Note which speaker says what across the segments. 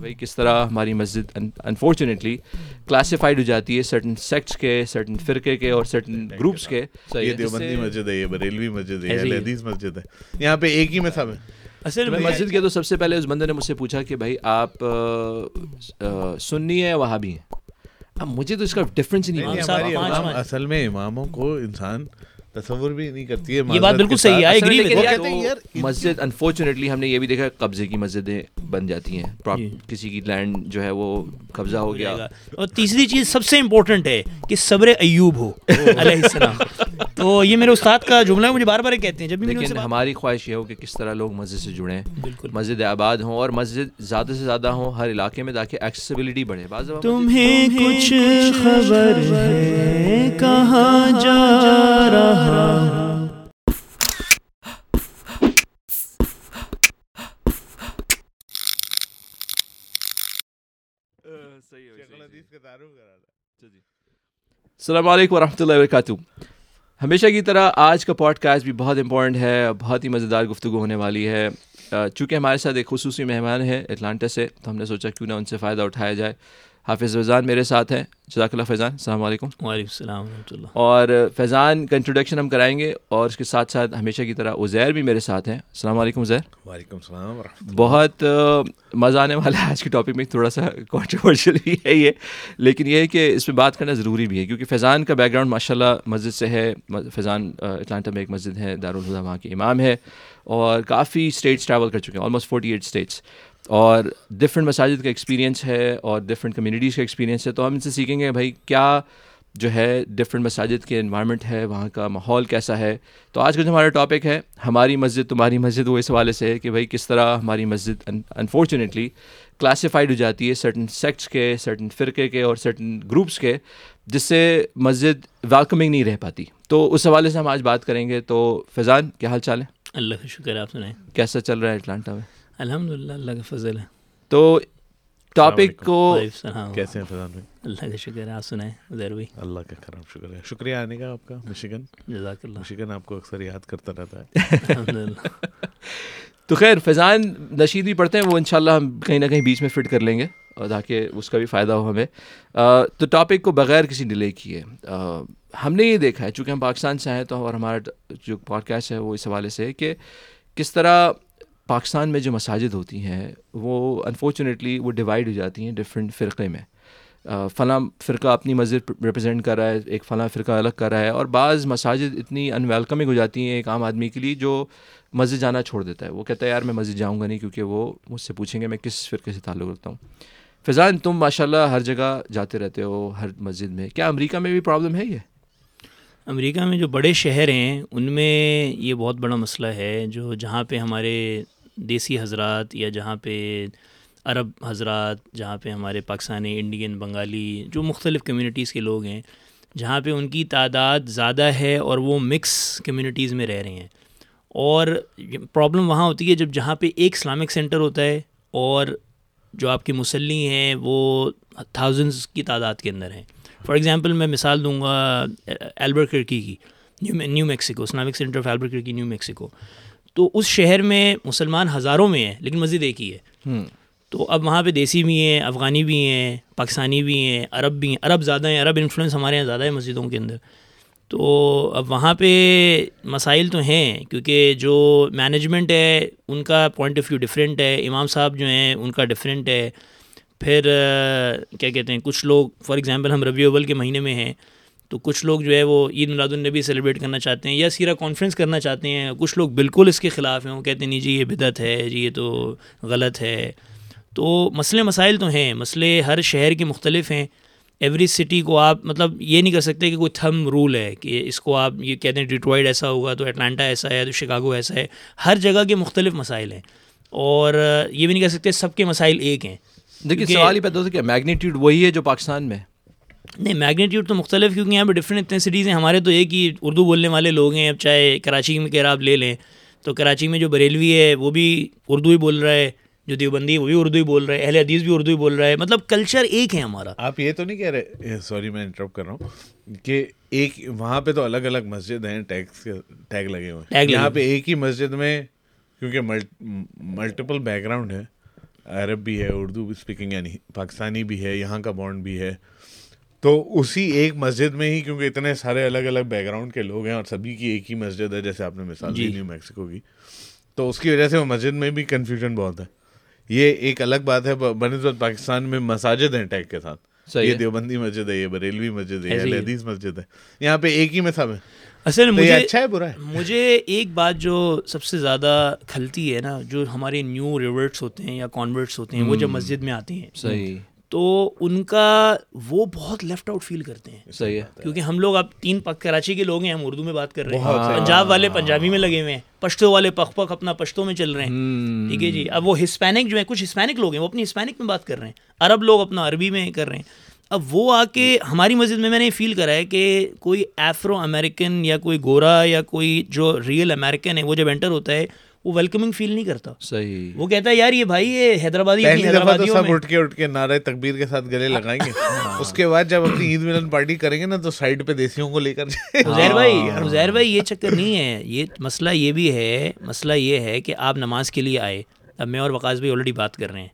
Speaker 1: بھائی کس طرح ہماری مسجد انفارچونیٹلی کلاسیفائڈ ہو جاتی ہے سرٹن سیکٹس کے سرٹن فرقے کے اور سرٹن گروپس کے۔
Speaker 2: یہ دیوبندی مسجد ہے یہ بریلوی مسجد ہے یہ حدیث مسجد ہے۔ یہاں پہ ایک ہی سب ہے
Speaker 1: اصل میں مسجد کے تو سب سے پہلے اس بندے نے مجھ سے پوچھا کہ بھائی آپ سنی ہے وہاں بھی ہیں؟ اب مجھے تو اس کا ڈفرینس ہی نہیں
Speaker 2: اصل میں اماموں کو انسان تصور بھی نہیں کرتی ہے
Speaker 3: یہ بات بالکل صحیح ہے
Speaker 1: مسجد انفارچونیٹلی ہم نے یہ بھی دیکھا قبضے کی مسجدیں بن جاتی ہیں جی۔ کسی کی لینڈ جو ہے وہ قبضہ ہو گیا۔
Speaker 3: اور تیسری چیز سب سے امپورٹنٹ ہے کہ صبر ایوب ہو علیہ السلام۔ تو یہ میرے استاد کا جملہ ہے مجھے بار بار کہتے ہیں جب
Speaker 1: لیکن ہماری خواہش یہ ہو کہ کس طرح لوگ مسجد سے جڑیں مسجد آباد ہوں اور مسجد زیادہ سے زیادہ ہوں ہر علاقے میں تاکہ ایکسیسیبلٹی بڑھے۔
Speaker 3: تمہیں کچھ خبر ہے کہاں جا رہا
Speaker 1: السلام علیکم ورحمۃ اللہ وبرکاتہ ہمیشہ کی طرح آج کا پوڈ کاسٹ بھی بہت امپورٹنٹ ہے، بہت ہی مزیدار گفتگو ہونے والی ہے۔ چونکہ ہمارے ساتھ ایک خصوصی مہمان ہے اٹلانٹا سے، تو ہم نے سوچا کیوں نہ ان سے فائدہ اٹھایا جائے۔ حافظ فیضان میرے ساتھ ہیں۔ جزاک اللہ فیضان السلام علیکم۔
Speaker 3: وعلیکم السلام ورحمۃ اللہ۔
Speaker 1: اور فیضان کا انٹروڈکشن ہم کرائیں گے اور اس کے ساتھ ساتھ ہمیشہ کی طرح عزیر بھی میرے ساتھ ہیں۔ السلام علیکم عزیر۔
Speaker 2: وعلیکم السلام
Speaker 1: بہت مزہ آنے والا ہے آج کے ٹاپک میں تھوڑا سا کانٹروورشل بھی ہے یہ۔ لیکن یہ ہے کہ اس پہ بات کرنا ضروری بھی ہے کیونکہ فیضان کا بیک گراؤنڈ ماشاء اللہ مسجد سے ہے۔ فیضان اٹلانٹا میں ایک مسجد ہے دارالخدا وہاں کے امام ہے۔ اور کافی اسٹیٹس ٹریول کر چکے ہیں آلموسٹ فورٹی ایٹ اسٹیٹس اور ڈفرینٹ مساجد کا ایکسپیرینس ہے اور ڈفرینٹ کمیونٹیز کا ایکسپیرینس ہے تو ہم ان سے سیکھیں گے بھائی کیا جو ہے ڈفرینٹ مساجد کے انوائرمنٹ ہے وہاں کا ماحول کیسا ہے۔ تو آج کا جو ہمارا ٹاپک ہے ہماری مسجد تمہاری مسجد وہ اس حوالے سے ہے کہ بھائی کس طرح ہماری مسجد انفارچونیٹلی کلاسیفائڈ ہو جاتی ہے سرٹن سیکٹس کے سرٹن فرقے کے اور سرٹن گروپس کے جس سے مسجد ویلکمنگ نہیں رہ پاتی۔ تو اس حوالے سے ہم آج بات کریں گے۔ تو فیضان کیا حال چال ہے؟
Speaker 3: اللہ کا شکر ہے آپ سنائیں۔
Speaker 1: کیسا چل رہا ہے اٹلانٹا میں؟
Speaker 3: الحمد للہ اللہ کا فضل ہے۔
Speaker 1: تو ٹاپک کو
Speaker 2: کیسے ہیں فضان بھائی؟
Speaker 3: اللہ کا شکر ہے آپ سنائیں ادھر بھائی
Speaker 2: اللہ کا کرم شکر ہے شکریہ آنے کا آپ کا مشکن۔
Speaker 3: جزاک اللہ۔
Speaker 2: مشکن آپ کو اکثر یاد کرتا رہتا ہے۔
Speaker 1: تو خیر فیضان نشید بھی پڑھتے ہیں وہ انشاءاللہ ہم کہیں نہ کہیں بیچ میں فٹ کر لیں گے اور تاکہ اس کا بھی فائدہ ہو ہمیں۔ تو ٹاپک کو بغیر کسی ڈیلے کیے ہم نے یہ دیکھا ہے چونکہ ہم پاکستان سے ہیں تو اور ہمارا جو پوڈ کاسٹ ہے وہ اس حوالے سے کہ کس طرح پاکستان میں جو مساجد ہوتی ہیں، وہ انفارچونیٹلی وہ ڈیوائڈ ہو جاتی ہیں ڈفرینٹ فرقے میں۔ فلاں فرقہ اپنی مسجد ریپرزینٹ کر رہا ہے، ایک فلاں فرقہ الگ کر رہا ہے، اور بعض مساجد اتنی ان ویلکمنگ ہو جاتی ہیں ایک عام آدمی کے لیے جو مسجد جانا چھوڑ دیتا ہے۔ وہ کہتا ہے، یار، میں مسجد جاؤں گا نہیں کیونکہ وہ مجھ سے پوچھیں گے میں کس فرقے سے تعلق رکھتا ہوں۔ فضان تم ماشاء اللہ ہر جگہ جاتے رہتے ہو، ہر مسجد میں۔ کیا امریکہ میں بھی پرابلم ہے یہ؟
Speaker 3: امریکہ میں جو بڑے شہر ہیں، ان میں یہ بہت بڑا مسئلہ ہے جو جہاں پہ ہمارے دیسی حضرات یا جہاں پہ عرب حضرات، جہاں پہ ہمارے پاکستانی، انڈین، بنگالی، جو مختلف کمیونٹیز کے لوگ ہیں، جہاں پہ ان کی تعداد زیادہ ہے اور وہ مکس کمیونٹیز میں رہ رہے ہیں۔ اور پرابلم وہاں ہوتی ہے جب جہاں پہ ایک اسلامک سینٹر ہوتا ہے اور جو آپ کے مسلی ہیں وہ تھاؤزنس کی تعداد کے اندر ہیں۔ فار ایگزامپل میں مثال دوں گا البر کرکی کی New New Mexico Islamic Center of Albuquerque New Mexico تو اس شہر میں مسلمان ہزاروں میں ہیں لیکن مسجد ایک ہی ہے۔ تو اب وہاں پہ دیسی بھی ہیں افغانی بھی ہیں پاکستانی بھی ہیں عرب بھی ہیں عرب زیادہ ہیں عرب انفلوئنس ہمارے یہاں زیادہ ہے مسجدوں کے اندر۔ تو اب وہاں پہ مسائل تو ہیں کیونکہ جو مینجمنٹ ہے ان کا پوائنٹ آف ویو ڈفرینٹ ہے۔ امام صاحب جو ہیں ان کا ڈفرینٹ ہے۔ پھر کیا کہتے ہیں کچھ لوگ فار ایگزامپل ہم ربیع اول کے مہینے میں ہیں۔ تو کچھ لوگ جو ہے وہ عید میلاد النبی سیلیبریٹ کرنا چاہتے ہیں یا سیرا کانفرنس کرنا چاہتے ہیں۔ کچھ لوگ بالکل اس کے خلاف ہیں وہ کہتے ہیں نہیں جی یہ بدعت ہے جی یہ تو غلط ہے۔ تو مسئلے مسائل تو ہیں مسئلے ہر شہر کے مختلف ہیں۔ ایوری سٹی کو آپ مطلب یہ نہیں کر سکتے کہ کوئی تھم رول ہے کہ اس کو آپ یہ کہتے ہیں ڈیٹرائڈ ایسا ہوگا تو اٹلانٹا ایسا ہے تو شکاگو ایسا ہے۔ ہر جگہ کے مختلف مسائل ہیں۔ اور یہ بھی نہیں کہہ سکتے سب کے مسائل ایک ہیں۔
Speaker 1: دیکھیے سوال ہی پیدا ہوتا ہے کہ میگنیٹیوڈ وہی ہے جو پاکستان میں۔
Speaker 3: نہیں میگنیٹیوڈ تو مختلف کیونکہ یہاں پہ ڈفرینٹ اتنے سٹیز ہیں۔ ہمارے تو ایک ہی اردو بولنے والے لوگ ہیں اب چاہے کراچی میں کہہ آپ لے لیں۔ تو کراچی میں جو بریلوی ہے وہ بھی اردو ہی بول رہا ہے جو دیوبندی وہ بھی اردو ہی بول رہا ہے۔ اہل حدیث بھی اردو ہی بول رہا ہے۔ مطلب کلچر ایک ہے ہمارا۔
Speaker 2: آپ یہ تو نہیں کہہ رہے سوری میں انٹرپ کر رہا ہوں کہ ایک وہاں پہ تو الگ الگ مسجد ہیں ٹیگس ٹیگ لگے ہوئے ہیں۔ یہاں پہ ایک ہی مسجد میں کیونکہ ملٹیپل بیک گراؤنڈ ہے عرب بھی ہے اردو اسپیکنگ یعنی پاکستانی بھی ہے یہاں کا بانڈ بھی ہے۔ تو اسی ایک مسجد میں ہی کیونکہ اتنے سارے الگ الگ بیک گراؤنڈ کے لوگ ہیں اور سبھی کی ایک ہی مسجد ہے جیسے آپ نے مثال دی نیو میکسیکو کی۔ تو اس کی وجہ سے وہ مسجد میں بھی کنفیوژن بہت ہے۔ یہ ایک الگ بات ہے بنسبت پاکستان میں مساجد ہیں ٹیگ کے ساتھ۔ یہ دیوبندی مسجد ہے یہ بریلوی مسجد ہے یہ حدیث مسجد ہے۔ یہاں پہ ایک ہی سب ہے۔
Speaker 3: اصل مجھے
Speaker 2: اچھا ہے برا ہے۔
Speaker 3: مجھے ایک بات جو سب سے زیادہ کھلتی ہے نا جو ہمارے نیو ریورٹس ہوتے ہیں یا کانورٹس ہوتے ہیں وہ جب مسجد میں آتے ہیں۔
Speaker 1: صحیح۔
Speaker 3: تو ان کا وہ بہت لیفٹ آؤٹ فیل کرتے ہیں.
Speaker 1: صحیح ہے.
Speaker 3: کیونکہ ہم لوگ اب تین پک کراچی کے لوگ ہیں ہم اردو میں بات کر رہے ہیں. پنجاب والے پنجابی میں لگے ہوئے ہیں. پشتو والے پخ پخ اپنا پشتوں میں چل رہے ہیں. ٹھیک ہے جی. اب وہ ہسپینک جو ہیں کچھ ہسپینک لوگ ہیں وہ اپنی ہسپینک میں بات کر رہے ہیں. عرب لوگ اپنا عربی میں کر رہے ہیں. اب وہ آ کے ہماری مسجد میں میں نے فیل کرا ہے کہ کوئی ایفرو امریکن یا کوئی گورا یا کوئی جو ریئل امریکن ہے وہ جب انٹر ہوتا ہے وہ ویلکمنگ فیل نہیں کرتا۔
Speaker 1: صحیح۔
Speaker 3: وہ کہتا ہے یار یہ بھائی یہ حیدرآبادی
Speaker 2: پہلی دفعہ تو سب اٹھ کے اٹھ کے نعرہ تکبیر کے ساتھ گلے لگائیں گے۔ اس کے بعد جب اپنی عید ملن پارٹی کریں گے نا تو سائڈ پہ دیسیوں کو لے کر
Speaker 3: حزیر بھائی حزیر بھائی یہ چکر نہیں ہے۔ یہ مسئلہ یہ بھی ہے مسئلہ یہ ہے کہ آپ نماز کے لیے آئے۔ اب میں اور وقاص بھائی آلریڈی بات کر رہے ہیں۔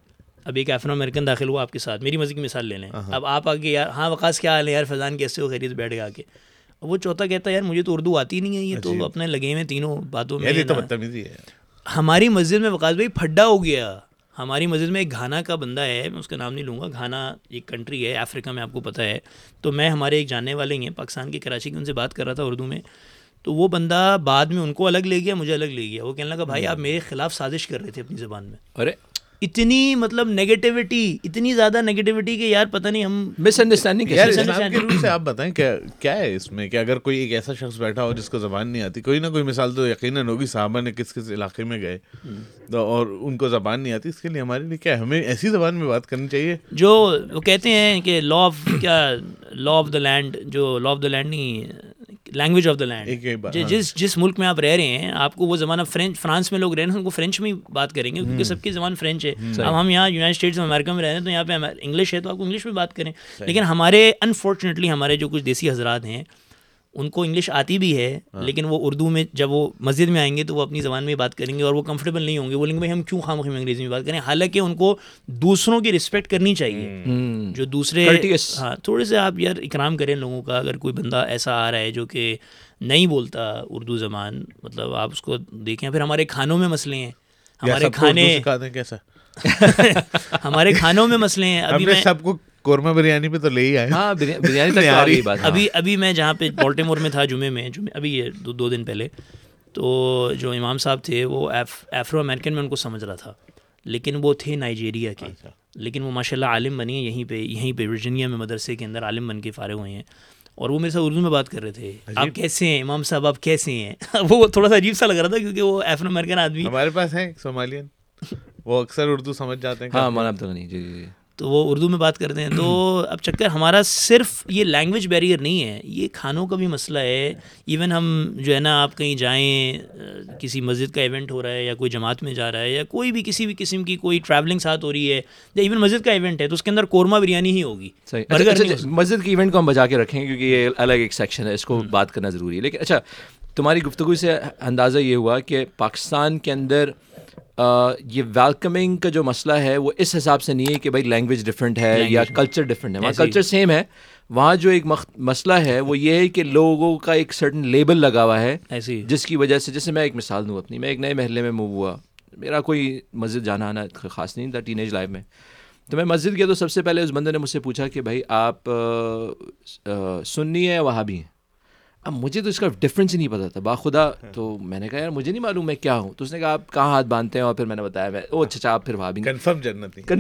Speaker 3: اب ایک افرو امریکن داخل ہوا آپ کے ساتھ۔ میری مسجد کی مثال لے لیں۔ اب آپ آگے یار ہاں وقاص کیا حال ہے یار؟ فیضان کیسے ہو؟ خیریت بیٹھ گیا کے اب وہ چوتھا کہتا ہے یار مجھے تو اردو آتی نہیں ہے یہ تو اپنے لگے ہوئے تینوں باتوں میں ہماری مسجد میں وقاص بھائی پھڈا ہو گیا۔ ہماری مسجد میں ایک گھانا کا بندہ ہے، میں اس کا نام نہیں لوں گا، گھانا ایک کنٹری ہے افریقہ میں آپ کو پتہ ہے۔ تو میں ہمارے ایک جاننے والے ہیں، پاکستان کی کراچی کی ان سے بات کر رہا تھا اردو میں۔ تو وہ بندہ بعد میں ان کو الگ لے گیا، مجھے الگ لے گیا۔ وہ کہنے لگا، بھائی آپ میرے خلاف سازش کر رہے تھے اپنی زبان میں۔
Speaker 1: ارے!
Speaker 3: اتنی مطلب نگیٹیوٹی اتنی زیادہ نگیٹیوٹی کہ یار پتہ نہیں ہم
Speaker 1: مس انڈرسٹینڈنگ
Speaker 2: سے آپ بتائیں کیا کیا ہے اس میں کہ اگر کوئی ایک ایسا شخص بیٹھا ہو جس کو زبان نہیں آتی کوئی نہ کوئی مثال تو یقیناً ہوگی صحابہ نے کس کس علاقے میں گئے تو اور ان کو زبان نہیں آتی اس کے لیے ہمارے لیے کیا ہمیں ایسی زبان میں بات کرنی چاہیے۔
Speaker 3: جو وہ کہتے ہیں کہ لا آف کیا لا آف دا لینڈ جو لا آف دا لینڈ نہیں لینگویج آف دا لینڈ جس جس ملک میں آپ رہ رہے ہیں آپ کو وہ زمانہ فرینچ فرانس میں لوگ رہ رہے ہیں ان کو فرینچ میں بات کریں گے کیونکہ سب کی زبان فرینچ ہے۔ اب ہم یہاں یونائٹ اسٹیٹس آف امریکہ میں رہ رہے ہیں تو یہاں پہ انگلش ہے تو آپ کو انگلش میں بات کریں۔ لیکن ہمارے انفارچونیٹلی ہمارے جو کچھ دیسی حضرات ہیں ان کو انگلش آتی بھی ہے لیکن وہ اردو میں جب وہ مسجد میں آئیں گے تو وہ اپنی زبان میں بات کریں گے اور وہ کمفرٹیبل نہیں ہوں گے۔ بولیں گے بھائی ہم کیوں خام خام انگریزی میں بات کریں؟ حالانکہ ان کو دوسروں کی رسپیکٹ کرنی چاہیے۔ جو دوسرے ہاں تھوڑے سے آپ یار اکرام کریں لوگوں کا۔ اگر کوئی بندہ ایسا آ رہا ہے جو کہ نہیں بولتا اردو زبان مطلب آپ اس کو دیکھیں۔ پھر ہمارے کھانوں میں مسئلے ہیں۔ ہمارے کھانے
Speaker 2: کیسا؟
Speaker 3: ہمارے کھانوں میں مسئلے ہیں۔ ابھی میں
Speaker 2: سب کو قورمہ بریانی پہ تو لے ہی آئے
Speaker 1: ہاں بریانی
Speaker 3: ابھی ابھی میں جہاں پہ بالٹیمور میں تھا جمعے میں جمعے ابھی یہ دو دو دن پہلے تو جو امام صاحب تھے وہ ایفرو امریکن میں ان کو سمجھ رہا تھا لیکن وہ تھے نائجیریا کے۔ لیکن وہ ماشاء اللہ عالم بنی ہیں یہیں پہ یہیں پہ ورجینیا میں مدرسے کے اندر عالم بن کے فارغ ہوئے ہیں۔ اور وہ میرے ساتھ اردو میں بات کر رہے تھے۔ آپ کیسے ہیں؟ امام صاحب آپ کیسے ہیں؟ وہ تھوڑا سا عجیب سا لگ رہا تھا کیونکہ وہ افرو امریکن آدمی۔
Speaker 2: ہمارے پاس ہیں سومالین۔ وہ اکثر اردو سمجھ جاتے ہیں۔
Speaker 1: ہاں مولانا عبدالغنی جی جی۔
Speaker 3: تو وہ اردو میں بات کرتے ہیں تو اب چکر ہمارا صرف یہ لینگویج بیریئر نہیں ہے یہ کھانوں کا بھی مسئلہ ہے۔ ایون ہم جو ہے نا آپ کہیں جائیں کسی مسجد کا ایونٹ ہو رہا ہے یا کوئی جماعت میں جا رہا ہے یا کوئی بھی کسی بھی قسم کی کوئی ٹریولنگ ساتھ ہو رہی ہے یا ایون مسجد کا ایونٹ ہے تو اس کے اندر قورمہ بریانی ہی ہوگی۔
Speaker 1: مسجد کے ایونٹ کو ہم بجا کے رکھیں کیونکہ یہ الگ ایک سیکشن ہے اس کو بات کرنا ضروری ہے۔ لیکن اچھا تمہاری گفتگو سے اندازہ یہ ہوا کہ پاکستان کے اندر یہ ویلکمنگ کا جو مسئلہ ہے وہ اس حساب سے نہیں ہے کہ بھائی لینگویج ڈفرینٹ ہے یا کلچر ڈفرینٹ ہے۔ وہاں کلچر سیم ہے۔ وہاں جو ایک مسئلہ ہے وہ یہ ہے کہ لوگوں کا ایک سرٹن لیبل لگا ہوا ہے جس کی وجہ سے جیسے میں ایک مثال دوں اپنی۔ میں ایک نئے محلے میں موو ہوا۔ میرا کوئی مسجد جانا آنا خاص نہیں تھا ٹین ایج لائف میں۔ تو میں مسجد گیا تو سب سے پہلے اس بندے نے مجھ سے پوچھا کہ بھائی آپ سننی ہے وہاں بھی ہیں؟ اب مجھے تو اس کا ڈفرینس ہی نہیں پتا تھا۔ باخدا تو میں نے کہا یار مجھے نہیں معلوم میں کیا ہوں۔ تو اس نے کہا آپ کہاں ہاتھ باندھتے ہیں? اور پھر میں نے بتایا میں او اچھا اچھا آپ پھر وہاں بھی
Speaker 2: کنفرم جنت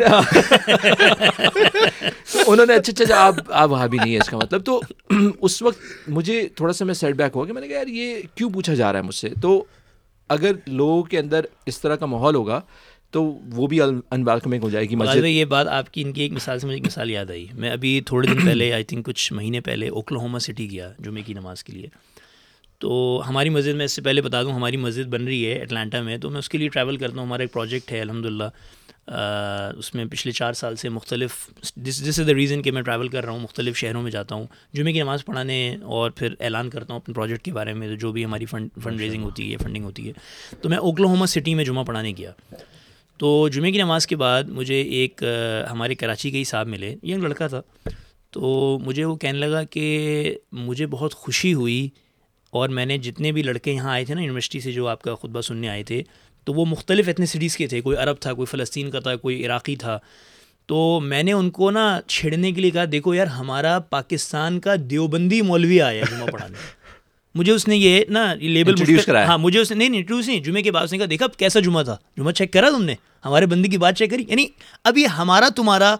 Speaker 1: انہوں نے اچھا اچھا آپ آپ وہاں بھی نہیں ہے اس کا مطلب۔ تو اس وقت مجھے تھوڑا سا میں سیٹ بیک ہوا کہ میں نے کہا یار یہ کیوں پوچھا جا رہا ہے مجھ سے؟ تو اگر لوگوں کے اندر اس طرح کا ماحول ہوگا تو وہ بھی ان ویلکمنگ ہو جائے گی
Speaker 3: مسجد یہ بات آپ کی ان کی ایک مثال سے مجھے ایک مثال یاد آئی۔ میں ابھی تھوڑے دن پہلے آئی تھنک کچھ مہینے پہلے اوکلاہوما سٹی گیا جمعے کی نماز کے لیے۔ تو ہماری مسجد میں اس سے پہلے بتا دوں ہماری مسجد بن رہی ہے اٹلانٹا میں۔ تو میں اس کے لیے ٹریول کرتا ہوں ہمارا ایک پروجیکٹ ہے الحمد للہ اس میں پچھلے چار سال سے مختلف دس دس از دا ریزن کہ میں ٹریول کر رہا ہوں مختلف شہروں میں جاتا ہوں۔ جمعے کی نماز پڑھانے اور پھر اعلان کرتا ہوں اپنے پروجیکٹ کے بارے میں جو بھی ہماری فنڈ فنڈ ریزنگ ہوتی ہے فنڈنگ ہوتی ہے۔ تو میں اوکلو ہوما سٹی میں جمعہ پڑھانے گیا۔ تو جمعے کی نماز کے بعد مجھے ایک ہمارے کراچی کے ہی صاحب ملے ینگ لڑکا تھا۔ تو مجھے وہ کہنے لگا کہ مجھے بہت خوشی ہوئی اور میں نے جتنے بھی لڑکے یہاں آئے تھے نا یونیورسٹی سے جو آپ کا خطبہ سننے آئے تھے، تو وہ مختلف ایتھنیسٹیز کے تھے، کوئی عرب تھا، کوئی فلسطین کا تھا، کوئی عراقی تھا۔ تو میں نے ان کو نا چھیڑنے کے لیے کہا، دیکھو یار، ہمارا پاکستان کا دیوبندی مولوی آیا جمعہ پڑھانے۔ مجھے اس نے یہ نا یہ لیبل ہاں مجھے اس نے نہیں انٹروڈیوس نہیں جمعے کے بعد اس نے کہا دیکھا کیسا جمعہ تھا؟ جمعہ چیک کرا تم نے؟ ہمارے بندی کی بات چیک کری۔ یعنی ابھی ہمارا تمہارا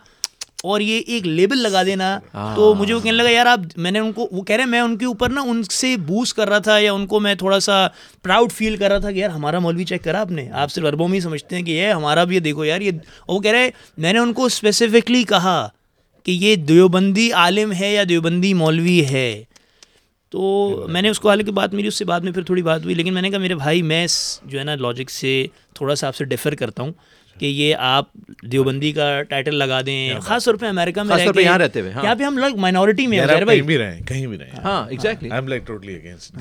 Speaker 3: اور یہ ایک لیبل لگا دینا۔ تو مجھے وہ کہنے لگا یار آپ میں نے ان کو وہ کہہ رہے ہیں میں ان کے اوپر نا ان سے بوس کر رہا تھا یا ان کو میں تھوڑا سا پراؤڈ فیل کر رہا تھا کہ یار ہمارا مولوی چیک کرا آپ نے۔ آپ صرف عربوں میں ہی سمجھتے ہیں کہ یہ ہمارا بھی دیکھو یار یہ وہ کہہ رہے میں نے ان کو اسپیسیفکلی کہا کہ یہ دیوبندی عالم ہے یا دیوبندی مولوی ہے۔ تو میں نے اس کو حالانکہ بات میری اس سے بعد میں پھر تھوڑی بات ہوئی لیکن میں نے کہا میرے بھائی میں جو ہے نا لاجک سے تھوڑا سا آپ سے ڈیفر کرتا ہوں کہ یہ آپ دیوبندی کا ٹائٹل لگا دیں خاص طور پہ امریکہ میں
Speaker 1: یہاں رہتے ہوئے
Speaker 3: ہاں۔ یہاں پہ ہم لوگ مائنورٹی میں
Speaker 2: ہیں کہیں بھی رہیں کہیں بھی رہیں۔
Speaker 1: ہاں exactly
Speaker 2: I'm like totally against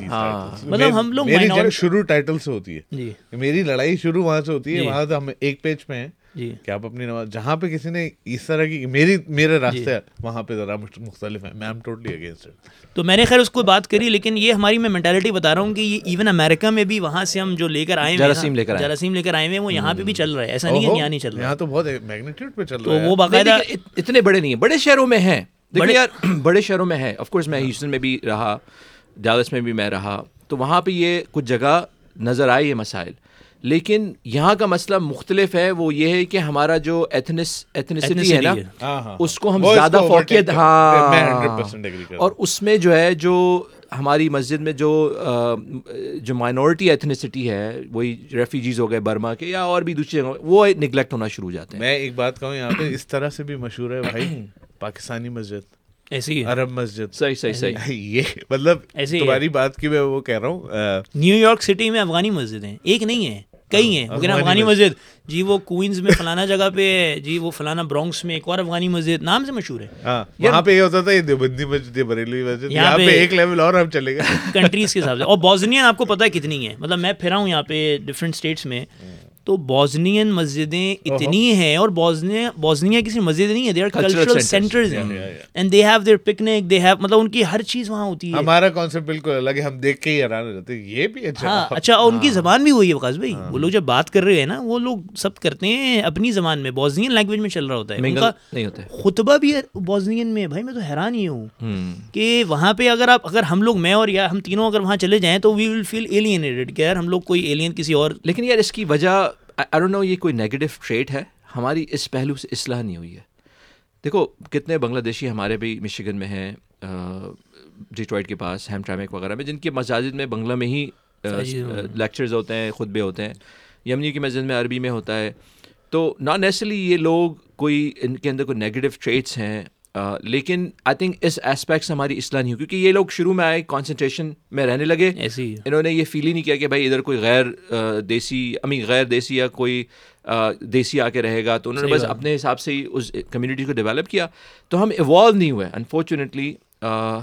Speaker 3: مطلب ہم لوگ
Speaker 2: میری جنگ شروع ٹائٹل سے ہوتی ہے۔ جی۔ میری لڑائی شروع وہاں سے ہوتی ہے جی۔ وہاں سے ہم ایک پیج پہ ہیں۔ کہ آپ اپنی نماز جہاں پہ کسی نے اس طرح کی میری میرے راستے جی۔ وہاں پہ ذرا مختلف ہیں۔ میں ایم ٹوٹلی اگینسٹ
Speaker 3: تو میں نے خیر اس کو بات کری لیکن یہ ہماری میں مینٹالٹی بتا رہا ہوں کہ یہ ایون امریکہ میں بھی وہاں سے ہم جو لے کر آئے
Speaker 1: جراثیم لے کر
Speaker 3: جراثیم لے کر آئے ہیں وہ یہاں پہ بھی چل رہا ہے۔ ایسا نہیں ہے یہاں نہیں چل رہا
Speaker 2: یہاں تو بہت میگنیٹیوڈ پہ چل رہا
Speaker 3: ہے۔ وہ باقاعدہ
Speaker 1: اتنے بڑے نہیں ہیں۔ بڑے شہروں میں ہیں۔ دیکھیں یار بڑے شہروں میں ہے آف کورس میں ہیوسٹن میں بھی رہا ڈالس میں بھی میں رہا۔ تو وہاں پہ یہ کچھ جگہ نظر آئے یہ مسائل۔ لیکن یہاں کا مسئلہ مختلف ہے وہ یہ ہے کہ ہمارا جو ایتھنس ایتھنسٹی ہے نا ہاں، ہاں۔ اس کو ہم زیادہ فوقیت ہاں۔ اور اس میں جو ہے جو ہماری مسجد میں جو جو مائنورٹی ایتھنیسٹی ہے وہی ریفیوجیز ہو گئے برما کے یا اور بھی دوسری جگہ وہ نگلیکٹ ہونا شروع ہو جاتے ہیں۔
Speaker 2: میں ایک بات کہوں یہاں پہ اس طرح سے بھی مشہور ہے بھائی پاکستانی مسجد۔
Speaker 3: ایسی
Speaker 2: عرب مسجد۔
Speaker 1: صحیح صحیح صحیح۔
Speaker 2: یہ مطلب تمہاری بات کی میں وہ کہہ رہا ہوں
Speaker 3: نیو یارک سٹی میں افغانی مسجد ہیں۔ ایک نہیں ہے۔ کئی ہیں لیکن افغانی مسجد۔ جی وہ کوئنز میں فلانا جگہ پہ ہے۔ جی وہ فلانا برونکس میں ایک اور افغانی مسجد نام سے مشہور ہے۔
Speaker 2: ہاں، یہاں پہ یہ ہوتا تھا یہ دیوبندی مسجد بریلوی مسجد یہاں پہ ایک لیول اور ہم چلے گئے
Speaker 3: کنٹریز کے حساب سے۔ اور بوزنین آپ کو پتہ ہے کتنی ہے مطلب میں پھرا ہوں یہاں پہ ڈفرینٹ اسٹیٹس میں۔ تو بوزنین مسجدیں اتنی ہیں اور بوزنیا کسی مسجد نہیں ہے دے آر کلچرل سینٹرز ہیں۔ And they have their picnic they have مطلب ان کی ہر چیز وہاں ہوتی ہے۔
Speaker 2: ہمارا کانسیپٹ بالکل الگ ہے ہم دیکھ کے ہی حیران ہو جاتے ہیں یہ بھی اچھا
Speaker 3: ہاں اچھا اور ان کی ہاں۔ زبان بھی وہی ہے وقاص بھائی۔ ہاں۔ وہ لوگ جب بات کر رہے ہیں نا وہ لوگ سب کرتے ہیں اپنی زبان میں بوزنین لینگویج میں چل رہا ہوتا ہے۔ ان کا خطبہ بھی بوزنین میں بھائی میں تو حیران ہی ہوں کہ وہاں پہ اگر آپ اگر ہم لوگ میں اور یا ہم تینوں اگر وہاں چلے جائیں تو وی ول فیل ایلینیٹڈ کہ یار ہم لوگ کوئی ایلین کسی اور
Speaker 1: لیکن یار اس کی وجہ آئی نو یہ کوئی نیگیٹو ٹریٹ ہے ہماری اس پہلو سے اصلاح نہیں ہوئی ہے۔ دیکھو کتنے بنگلہ دیشی ہمارے بھی مشیگن میں ہیں ڈیٹرائٹ کے پاس ہیم ٹریمک وغیرہ میں جن کے مساجد میں بنگلہ میں ہی لیکچرز ہوتے ہیں خطبے ہوتے ہیں۔ یمنی کی مسجد میں عربی میں ہوتا ہے۔ تو نان نیسرلی یہ لوگ کوئی ان کے اندر کوئی نیگیٹو ٹریٹس ہیں۔ لیکن آئی تھنک اس اسپیکٹ سے ہماری اصلاح نہیں ہوئی کیونکہ یہ لوگ شروع میں آئے کانسنٹریشن میں رہنے لگے۔ انہوں نے یہ فیل ہی نہیں کیا کہ بھائی ادھر کوئی غیر دیسی امی غیر دیسی یا کوئی دیسی آ کے رہے گا۔ تو انہوں نے بس اپنے حساب سے ہی اس کمیونٹی کو ڈیولپ کیا۔ تو ہم ایوالو نہیں ہوئے انفارچونیٹلی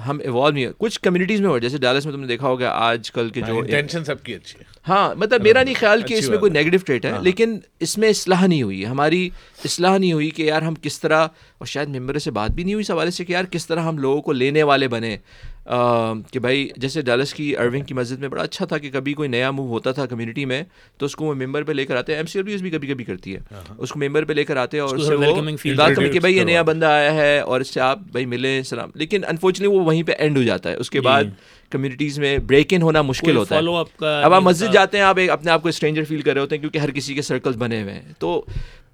Speaker 1: ہم ایوالو نہیں ہوئے کچھ کمیونٹیز میں ہوئے جیسے ڈالس میں تم نے دیکھا ہوگا آج کل کے جو
Speaker 2: ٹینشن سب کی اچھی ہے۔
Speaker 1: ہاں مطلب میرا نہیں خیال کہ اس میں کوئی نیگیٹو ٹریٹ ہے ہاں۔ لیکن اس میں اصلاح نہیں ہوئی۔ ہماری اصلاح نہیں ہوئی کہ یار ہم کس طرح اور شاید ممبر سے بات بھی نہیں ہوئی اس حوالے سے کہ یار کس طرح ہم لوگوں کو لینے والے بنے۔ کہ بھائی جیسے ڈالس کی ارونگ کی مسجد میں بڑا اچھا تھا کہ کبھی کوئی نیا موو ہوتا تھا کمیونٹی میں تو اس کو وہ ممبر پہ لے کر آتے ہیں۔ ایم سی ایس بھی کبھی کبھی کرتی ہے۔ ہاں، ہاں۔ اس کو ممبر پہ لے کر آتے ہیں اور اس سے کہ بھائی یہ نیا بندہ آیا ہے اور اس سے آپ بھائی ملیں سلام۔ لیکن انفارچونیٹلی وہ وہیں پہ اینڈ ہو جاتا ہے۔ اس کے جی۔ بعد کمیونٹیز میں بریک ان ہونا مشکل ہوتا ہے۔ اب آپ مسجد جاتے ہیں آپ اپنے آپ کو اسٹرینجر فیل کر رہے ہوتے ہیں کیونکہ ہر کسی کے سرکلز بنے ہوئے ہیں۔ تو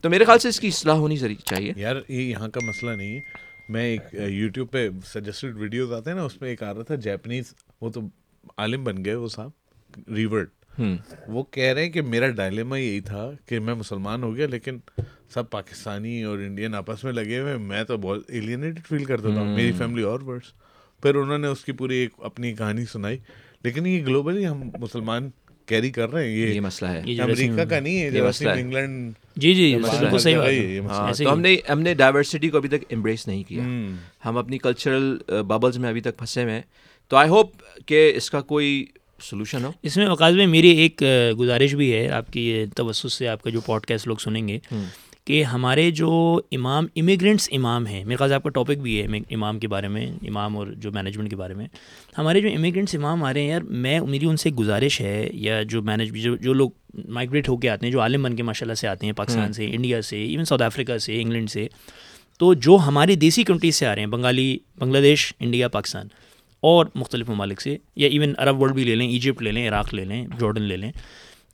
Speaker 1: تو میرے خیال سے اس کی اصلاح ہونی چاہیے۔
Speaker 2: یار یہ یہاں کا مسئلہ نہیں ہے۔ میں ایک یوٹیوب پہ سجیسٹڈ ویڈیوز آتے ہیں نا اس میں ایک آ رہا تھا جیپنیز وہ تو عالم بن گئے وہ صاحب ریورٹ وہ کہہ رہے ہیں کہ میرا ڈائلیما یہی تھا کہ میں مسلمان ہو گیا لیکن سب پاکستانی اور انڈین آپس میں لگے ہوئے میں تو بہت ایلینیٹڈ فیل کرتا تھا میری فیملی اور ورڈس پھر انہوں نے اس کی پوری ایک اپنی کہانی سنائی لیکن یہ گلوبلی ہم مسلمان کیری کر رہے ہیں
Speaker 1: یہ مسئلہ ہے۔
Speaker 2: امریکہ کا نہیں ہے جو انگلینڈ
Speaker 3: جی جی صحیح
Speaker 1: ہاں، تو ہم نے ہم نے ڈائیورسٹی کو ابھی تک امبریس نہیں کیا۔ ہم اپنی کلچرل ببلز میں ابھی تک پھنسے ہوئے ہیں۔ تو آئی ہوپ کہ اس کا کوئی سولوشن ہو۔
Speaker 3: اس میں اوقات میں میری ایک گزارش بھی ہے آپ کی توسط سے آپ کا جو پوڈ کاسٹ لوگ سنیں گے۔ کہ ہمارے جو امام امیگرینٹس امام ہیں میرے خیال آپ کا ٹاپک بھی ہے امام کے بارے میں امام اور جو مینجمنٹ کے بارے میں۔ ہمارے جو امیگرینٹس امام آ رہے ہیں یار میں میری ان سے گزارش ہے یا جو مینج جو جو لوگ مائگریٹ ہو کے آتے ہیں جو عالم بن کے ماشاء اللہ سے آتے ہیں پاکستان سے انڈیا سے ایون ساؤتھ افریقہ سے انگلینڈ سے تو جو ہماری دیسی کنٹریز سے آ رہے ہیں بنگالی بنگلہ دیش انڈیا پاکستان اور مختلف ممالک سے یا ایون عرب ورلڈ بھی لے لیں ایجپٹ لے لیں عراق لے لیں جارڈن لے لیں۔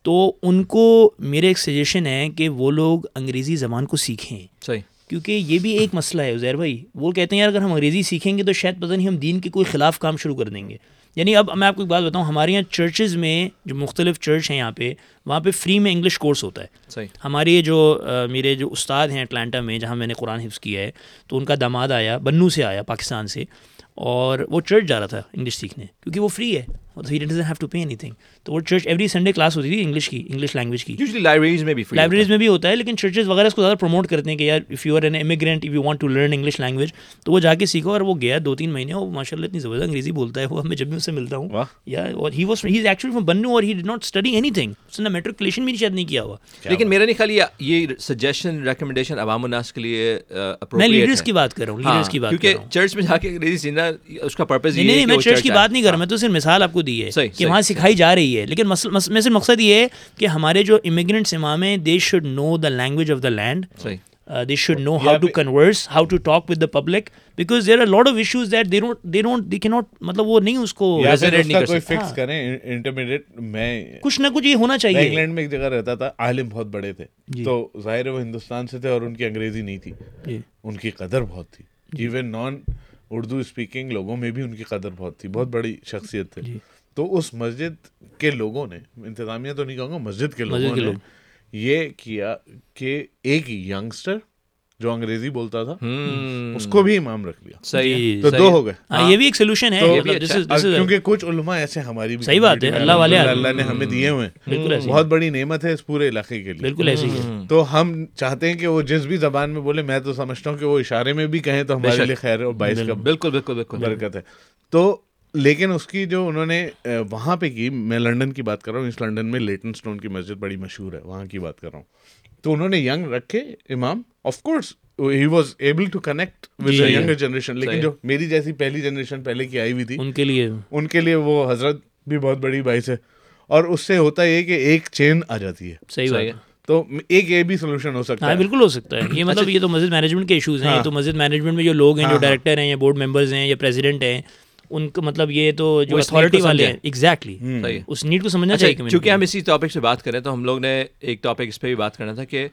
Speaker 3: تو ان کو میرے ایک سجیشن ہے کہ وہ لوگ انگریزی زبان کو سیکھیں۔
Speaker 1: صحیح۔
Speaker 3: کیونکہ یہ بھی ایک مسئلہ ہے عزیر بھائی۔ وہ کہتے ہیں یار اگر ہم انگریزی سیکھیں گے تو شاید پتہ نہیں ہم دین کے کوئی خلاف کام شروع کر دیں گے۔ یعنی اب میں آپ کو ایک بات بتاؤں ہمارے یہاں چرچز میں جو مختلف چرچ ہیں یہاں پہ وہاں پہ فری میں انگلش کورس ہوتا ہے۔
Speaker 1: صحیح۔
Speaker 3: ہمارے جو میرے جو استاد ہیں اٹلانٹا میں جہاں میں نے قرآن حفظ کیا ہے تو ان کا داماد آیا بنو سے آیا پاکستان سے اور وہ چرچ جا رہا تھا انگلش سیکھنے کیونکہ وہ فری ہے۔ ہیو ٹو پے اینی تھنگ تو وہ چرچ ایوری سنڈے کلاس ہوتی تھی انگلش کی انگلش لینگویج کی.
Speaker 1: لائبریریز میں بھی
Speaker 3: لائبریریز میں بھی ہوتا ہے لیکن چرچز وغیرہ اس کو زیادہ پروموٹ کرتے ہیں کہ یار if you are an immigrant if you want to learn English language تو وہ جا کے سیکھو اور وہ گیا دو تین مہینے وہ ماشاء اللہ اتنی زبردست انگریزی بولتا ہے وہ میں جب بھی اس سے ملتا ہوں. یا اور he was he is actually from Bannu اور he did not study any تھنگ اس نے میٹرکولیشن بھی شاید نہیں کیا ہوا.
Speaker 1: لیکن میرا نہیں خیال یہ سجیشن ریکمنڈیشن عوام الناس کے لیے
Speaker 3: میں لیڈرس کی بات کر رہا ہوں لیڈرس کی بات
Speaker 1: کیونکہ چرچ میں جا کے انگریزی سیکھنا اس کا پرپز
Speaker 3: نہیں نہیں میں چرچ کی بات نہیں کر رہا میں تو صرف مثال آپ کو دی ہے کہ وہاں سکھائی جا رہی ہے۔ لیکن میں صرف مقصد یہ ہے کہ ہمارے جو امیگرینٹس امام ہیں they should know the language of the land they should know how to converse how to talk with the public because there are lot of issues that they don't they don't they کی not مطلب وہ نہیں اس کو
Speaker 2: fix کریں intermediate میں
Speaker 3: کچھ نہ کچھ یہ ہونا چاہیے۔
Speaker 2: انگلینڈ میں ایک جگہ رہتا تھا عالم بہت بڑے تھے۔ تو ظاہر وہ ہندوستان سے تھے اور ان کی انگریزی نہیں تھی۔ ان کی قدر بہت تھی۔ ایون نان اردو اسپیکنگ لوگوں میں بھی ان کی قدر بہت تھی۔ بہت بڑی شخصیت تھے۔ تو اس مسجد کے لوگوں نے انتظامیہ تو نہیں کہوں گا مسجد کے لوگوں نے یہ کیا کہ ایک ینگسٹر جو انگریزی بولتا تھا اس کو بھی امام رکھ لیا۔
Speaker 3: صحیح
Speaker 2: تو دو ہو گئے۔
Speaker 3: یہ بھی ایک سولوشن ہے۔
Speaker 2: کیونکہ کچھ علماء ایسے ہماری بھی
Speaker 3: صحیح بات ہے اللہ والے
Speaker 2: اللہ نے ہمیں دیے ہوئے بہت بڑی نعمت ہے اس پورے علاقے کے لیے۔
Speaker 3: بالکل ایسے ہی
Speaker 2: تو ہم چاہتے ہیں کہ وہ جس بھی زبان میں بولے میں تو سمجھتا ہوں کہ وہ اشارے میں بھی کہیں تو ہمارے لیے خیر اور باعث کا
Speaker 1: بالکل بالکل بالکل۔
Speaker 2: برکت ہے۔ تو لیکن اس کی جو انہوں نے وہاں پہ کی میں لنڈن کی بات کر رہا ہوں اس لنڈن میں لیٹن اسٹون کی مسجد بڑی مشہور ہے وہاں کی بات کر رہا ہوں۔ تو انہوں نے ینگ رکھے امام of course he was able to connect with younger generation لیکن جو میری جیسی پہلی جنریشن پہلے کی آئی ہوئی تھی
Speaker 3: ان کے لیے۔
Speaker 2: ان کے لیے وہ حضرت بھی بہت بڑی باعث ہے۔ اور اس سے ہوتا یہ کہ ایک چین آ جاتی ہے۔
Speaker 3: صحیح ہے۔
Speaker 2: تو ایک یہ بھی سولوشن ہو سکتا
Speaker 3: ہے۔ بالکل ہو سکتا ہے۔ یہ مطلب یہ تو مسجد مینجمنٹ کے ایشوز ہیں یہ تو مسجد مینجمنٹ میں جو لوگ ہیں جو ڈائریکٹر ہیں یا بورڈ ممبرز ہیں یا پریزیڈنٹ ہیں ان کا مطلب یہ تو جو اتھارٹی والے ہیں ایگزیکٹلی اس نیڈ کو سمجھنا چاہیے
Speaker 1: کیونکہ ہم اسی ٹاپک سے بات کریں تو ہم لوگ نے ایک ٹاپک اس پہ بھی بات کرنا تھا کہ